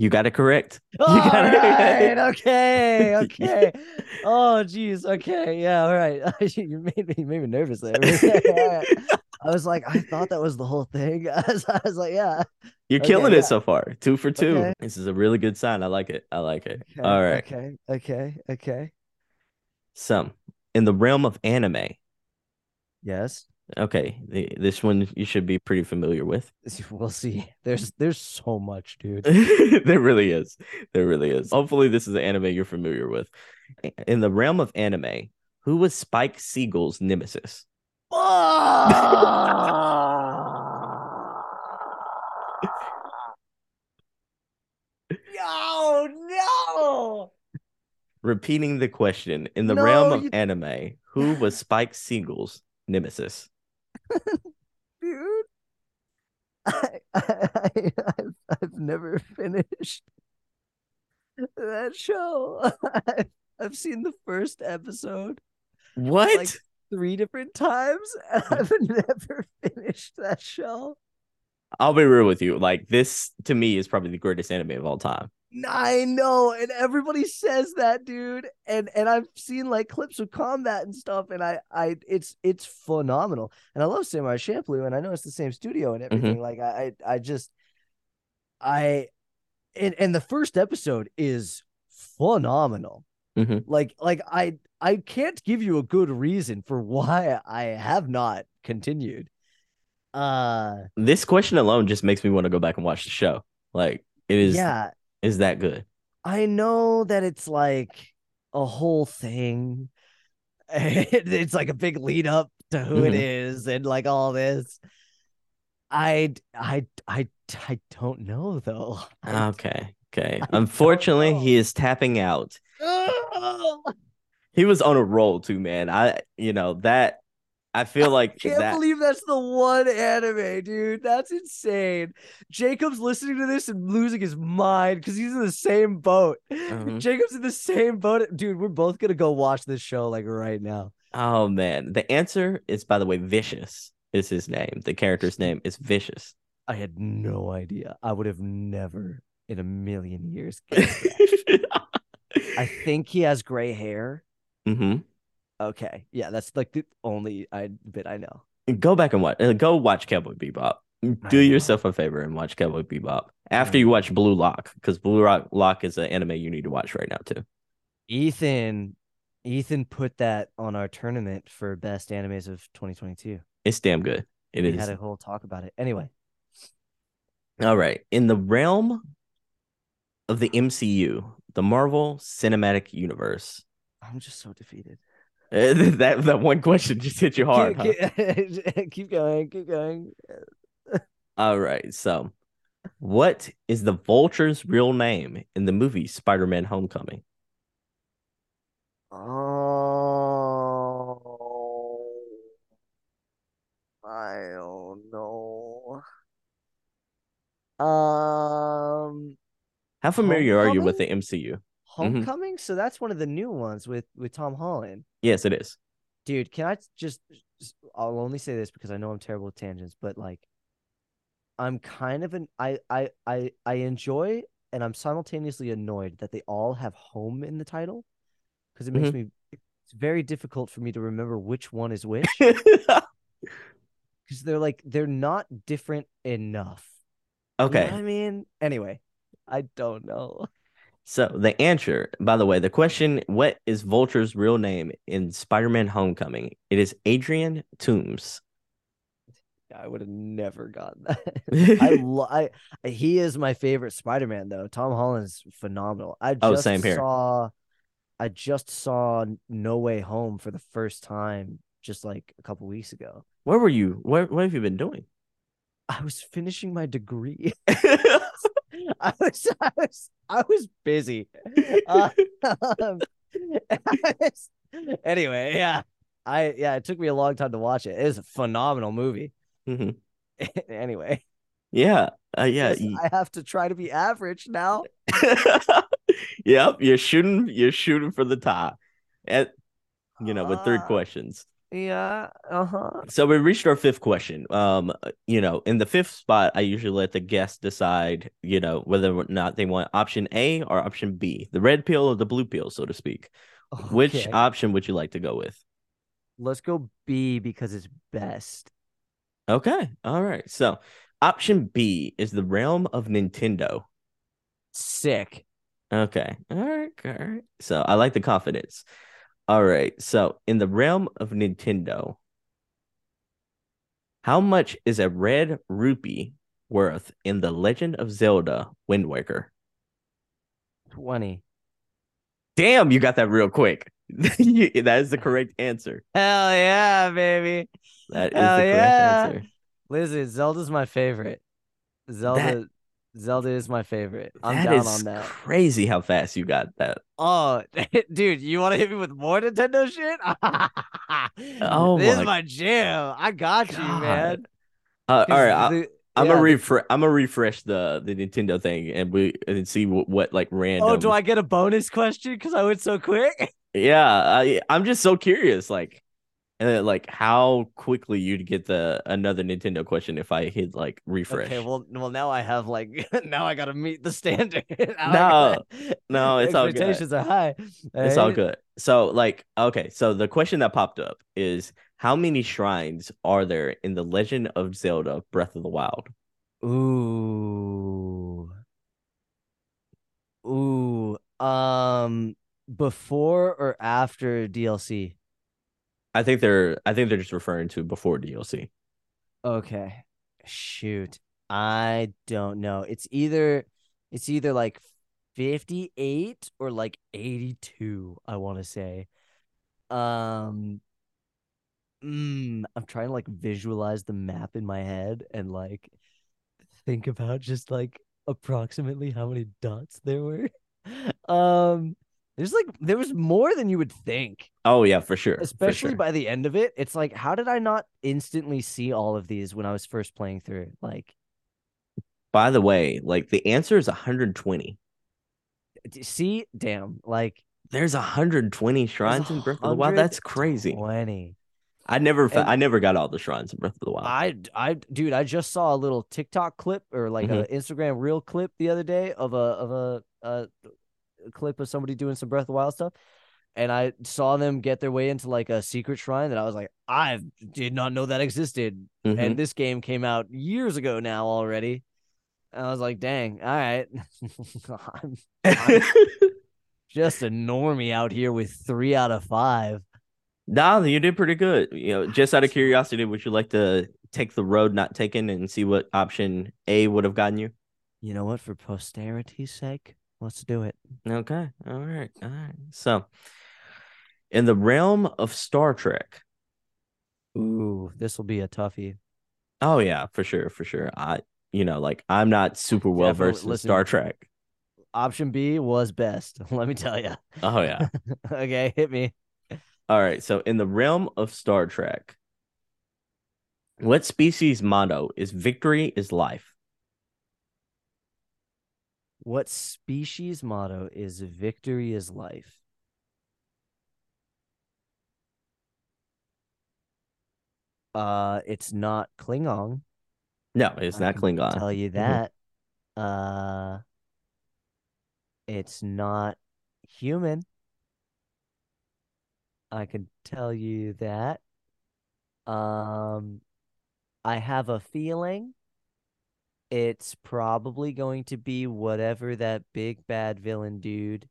You got it correct. All got it. right. Okay. Okay. oh, geez. Okay. Yeah. All right. you made me. You made me nervous there. I was like, I thought that was the whole thing. I was, I was like, yeah. You're Okay, killing yeah. it so far. Two for two. Okay. This is a really good sign. I like it. I like it. Okay, All right. Okay. Okay. Okay. Some in the realm of anime, Yes. Okay, the, this one you should be pretty familiar with. We'll see. There's there's so much, dude. there really is. There really is. Hopefully, this is an anime you're familiar with. In the realm of anime, who was Spike Siegel's nemesis? no, no. Repeating the question, in the No, realm of you- anime, who was Spike Siegel's nemesis? Dude. I, I, I've, I've never finished that show. I've, I've seen the first episode What? Like- three different times, and I've never finished that show. I'll be real with you. Like this to me is probably the greatest anime of all time. I know, and everybody says that, dude. And and I've seen like clips of combat and stuff, and I I it's it's phenomenal. And I love Samurai Champloo, and I know it's the same studio and everything. Like I I just I and and the first episode is phenomenal. Mhm. Like like I I can't give you a good reason for why I have not continued. Uh This question alone just makes me want to go back and watch the show. Like it is yeah, is that good. I know that it's like a whole thing. it's like a big lead up to who it Mhm. is and like all this. I I I I don't know though. I- Okay. Okay. I Unfortunately, he is tapping out. He was on a roll too, man. I you know that I feel like I can't that believe that's the one anime, dude. That's insane. Jacob's listening to this and losing his mind because he's in the same boat. Mhm. Jacob's in the same boat. Dude, we're both gonna go watch this show like right now. Oh man. The answer is by the way, Vicious is his name. The character's name is Vicious. I had no idea. I would have never in a million years guessed. I think he has gray hair. hmm Okay. Yeah, that's like the only I bit I know. Go back and watch. uh, Go watch Cowboy Bebop. Do yourself a favor and watch Cowboy Bebop after you watch Blue Lock, because Blue Rock Lock is an anime you need to watch right now too. Ethan Ethan put that on our tournament for best animes of 2022. It's damn good. It we is. had a whole talk about it. Anyway, All right. In the realm of the MCU, the Marvel Cinematic Universe, I'm just so defeated. that that one question just hit you hard. keep, keep- keep going, keep going. All right. So, what is the Vulture's real name in the movie Spider-Man: Homecoming? Oh, I don't know. Um, How familiar are you with the MCU? Homecoming. So that's one of the new ones with with Tom Holland. Yes, it is. Dude, can I just? I'll only say this because I know I'm terrible with tangents, but like, I'm kind of an I I I I enjoy and I'm simultaneously annoyed that they all have home in the title because it makes Mhm. me. It's very difficult for me to remember which one is which because they're like they're not different enough. You know okay. I mean, anyway, I don't know. So the answer, by the way, the question, what is Vulture's real name in Spider-Man Homecoming? It is Adrian Toombs. I would have never gotten that. I, lo- I he is my favorite Spider-Man though. Tom Holland's phenomenal. I oh, just Oh, same here. saw I just saw No Way Home for the first time just like a couple weeks ago. Where were you? What what have you been doing? I was finishing my degree. I was I was I was busy. Uh, um, I was- anyway, yeah. I yeah, it took me a long time to watch it. It is a phenomenal movie. Mhm. anyway, Yeah. Uh, yeah. I have to try to be average now. yep. You're shooting. You're shooting for the top. At you know, with three Uh, questions. Yeah. Uh huh. So we reached our fifth question. Um, you know, in the fifth spot, I usually let the guest decide, you know, whether or not they want option A or option B, the red pill or the blue pill, so to speak. Which option would you like to go with? Let's go B because it's best. Okay. All right. So option B is the realm of Nintendo. Sick. Okay. All right. All right. So I like the confidence. All right. So in the realm of Nintendo, how much is a red rupee worth in the Legend of Zelda Wind Waker? 20. Damn, you got that real quick. That is the correct answer. Hell yeah, baby. That is Hell the correct yeah. answer. Listen, Zelda's my favorite. Zelda Zelda is my favorite. I'm That down is on that. crazy how fast you got that. Oh, dude, you want to hit me with more Nintendo shit? Oh this my is my jam. I got you, man. Uh, all right, the- I'm yeah, gonna refresh. I'm gonna refresh the the Nintendo thing and we and see what, what like random. Oh, do I get a bonus question because I went so quick? Yeah, I I'm just so curious, like, uh, like how quickly you'd get the another Nintendo question if I hit like refresh. Okay, well, well, now I have like now I gotta meet the standard. No, no, it's all good. expectations are high. It's all good. So, like, okay, so the question that popped up is how many shrines are there in the Legend of Zelda Breath of the Wild? Ooh. Ooh. Um before or after DLC? I think they're I think they're just referring to before DLC. Okay. Shoot. I don't know. It's either it's either like 58 or like 82, I want to say. Um mm, I'm trying to like visualize the map in my head and like think about just like approximately how many dots there were. Um there's like there was more than you would think. Oh yeah, for sure. for Especially sure. by the end of it. It's like how did I not instantly see all of these when I was first playing through? Like By the way, like the answer is 120. see, damn, like There's 120 shrines in Breath of the Wild. That's crazy. 20. I never, fa- I never got all the shrines in Breath of the Wild. I, I, dude, I just saw a little TikTok clip or like Mm-hmm. a Instagram reel clip the other day of a of a, a a clip of somebody doing some Breath of the Wild stuff, and I saw them get their way into like a secret shrine that I was like, I did not know that existed, Mhm. and this game came out years ago now already. And I was like, dang, all right, I'm I'm just a normie out here with three out of five. nah, you did pretty good. You know, just out of curiosity, would you like to take the road not taken and see what option A would have gotten you? You know what? For posterity's sake, let's do it. Okay. All right. All right. So, in the realm of Star Trek, Ooh, this will be a toughie. oh yeah, for sure, for sure. I, you know, like I'm not super well versed in Star Trek. Option B was best. Let me tell you. Oh yeah. okay, hit me. All right. So, in the realm of Star Trek, what species motto is "Victory is life"? What species motto is victory is life? Uh, it's not Klingon. No, it's not Klingon. I not can Klingon. Tell you Mhm. that. Uh, it's not human. I can tell you that. Um, I have a feeling it's probably going to be whatever that big bad villain dude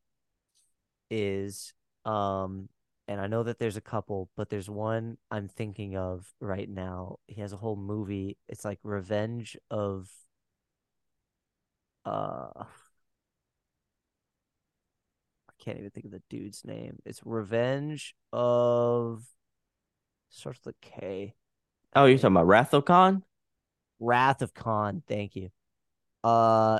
is. Um, and I know that there's a couple, but there's one I'm thinking of right now. He has a whole movie. It's like Revenge of uh I can't even think of the dude's name. It's Revenge of starts with K. Oh, you're talking about Wrath of Khan? Wrath of Khan. Thank you. Uh,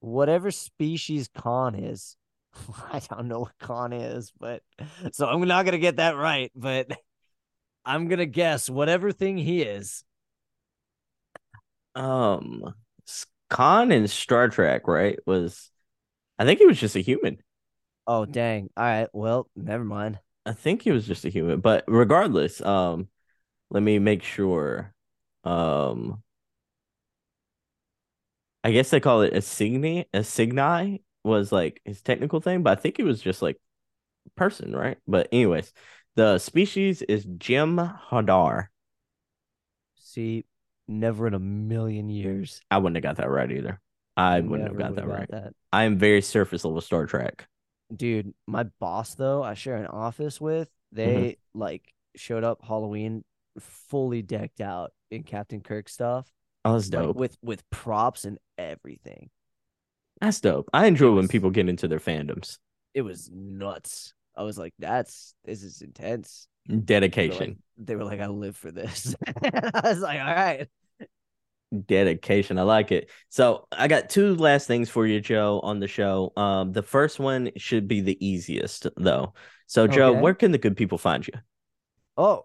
whatever species Khan is, I don't know what Khan is, but so I'm not gonna get that right. But I'm gonna guess whatever thing he is. Um, Khan in Star Trek, right? Was I think he was just a human. Oh dang! All right, well, never mind. I think he was just a human, but regardless, um, let me make sure. Um, I guess they call it a signi. A signi was like his technical thing, but I think he was just like person, right? But anyways, the species is Jem'Hadar. See, never in a million years. I wouldn't have got that right either. I wouldn't have got that right. that. I am very surface level Star Trek. dude my boss though i share an office with Mm-hmm. they like showed up halloween fully decked out in captain kirk stuff Oh, that's like, dope. with with props and everything That's dope. I enjoy when people get into their fandoms. it was nuts i was like that's this is intense They were like- Dedication. they were like i live for this i was like all right Dedication. I like it. So I got two last things for you, Joe, on the show. Um, the first one should be the easiest though. So Joe, Okay. where can the good people find you? oh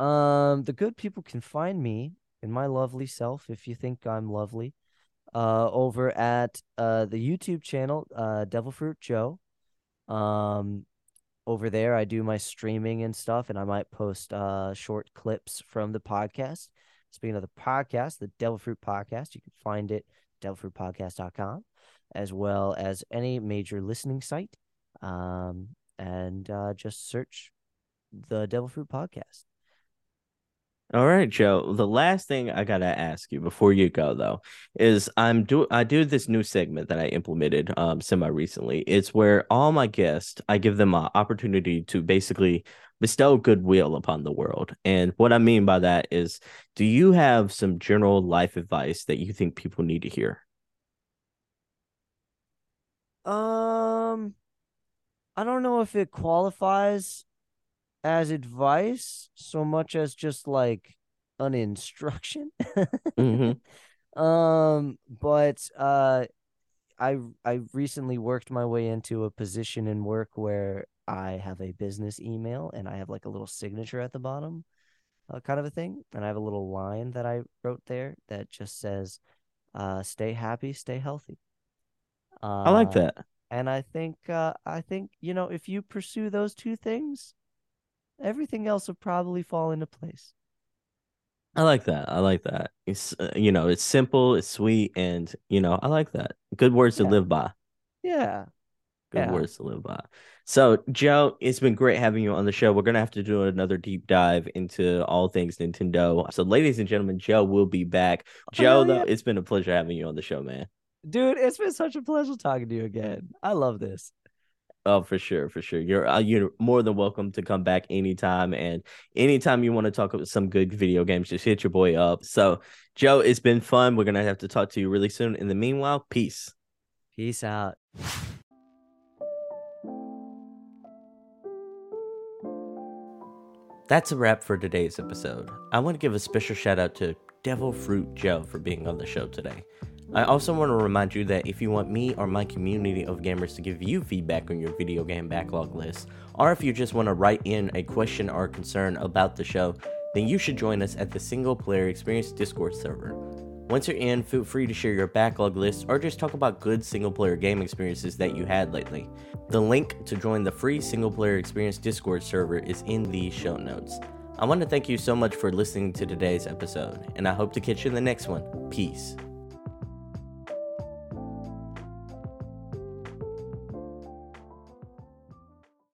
um the good people can find me and my lovely self if you think i'm lovely uh over at uh the youtube channel uh devil fruit joe. Um over there i do my streaming and stuff and i might post uh short clips from the podcast. Speaking of the podcast the devil fruit podcast you can find it devilfruitpodcast.com as well as any major listening site. Um and uh just search the devil fruit podcast All right, Joe. The last thing I gotta ask you before you go though is I'm do I do this new segment that I implemented um semi recently. It's where all my guests I give them an opportunity to basically bestow goodwill upon the world. And what I mean by that is, do you have some general life advice that you think people need to hear? Um, I don't know if it qualifies as advice so much as just like an instruction. mm-hmm. Um, but uh, I I recently worked my way into a position in work where I have a business email and I have like a little signature at the bottom, uh, kind of a thing, and I have a little line that I wrote there that just says, uh, "Stay happy, stay healthy." Uh, I like uh, that. And I think uh, I think you know if you pursue those two things, everything else will probably fall into place. I like that. I like that. It's uh, you know, it's simple, it's sweet, and you know, I like that. Good words yeah. to live by. Yeah. Good yeah. words to live by. So, Joe, it's been great having you on the show. We're gonna have to do another deep dive into all things Nintendo. So, ladies and gentlemen, Joe will be back. Oh, Joe, though, it's been a pleasure having you on the show, man. Dude, it's been such a pleasure talking to you again. I love this. Oh, for sure, for sure. You're uh, you're more than welcome to come back anytime, and anytime you want to talk about some good video games, just hit your boy up. So, Joe, it's been fun. We're gonna have to talk to you really soon. In the meanwhile, peace. Peace out. That's a wrap for today's episode. I want to give a special shout out to Devil Fruit Joe for being on the show today. I also want to remind you that if you want me or my community of gamers to give you feedback on your video game backlog list, or if you just want to write in a question or concern about the show, then you should join us at the Single Player Experience Discord server. Once you're in, feel free to share your backlog list or just talk about good single player game experiences that you had lately. The link to join the free Single Player Experience Discord server is in the show notes. I want to thank you so much for listening to today's episode, and I hope to catch you in the next one. Peace.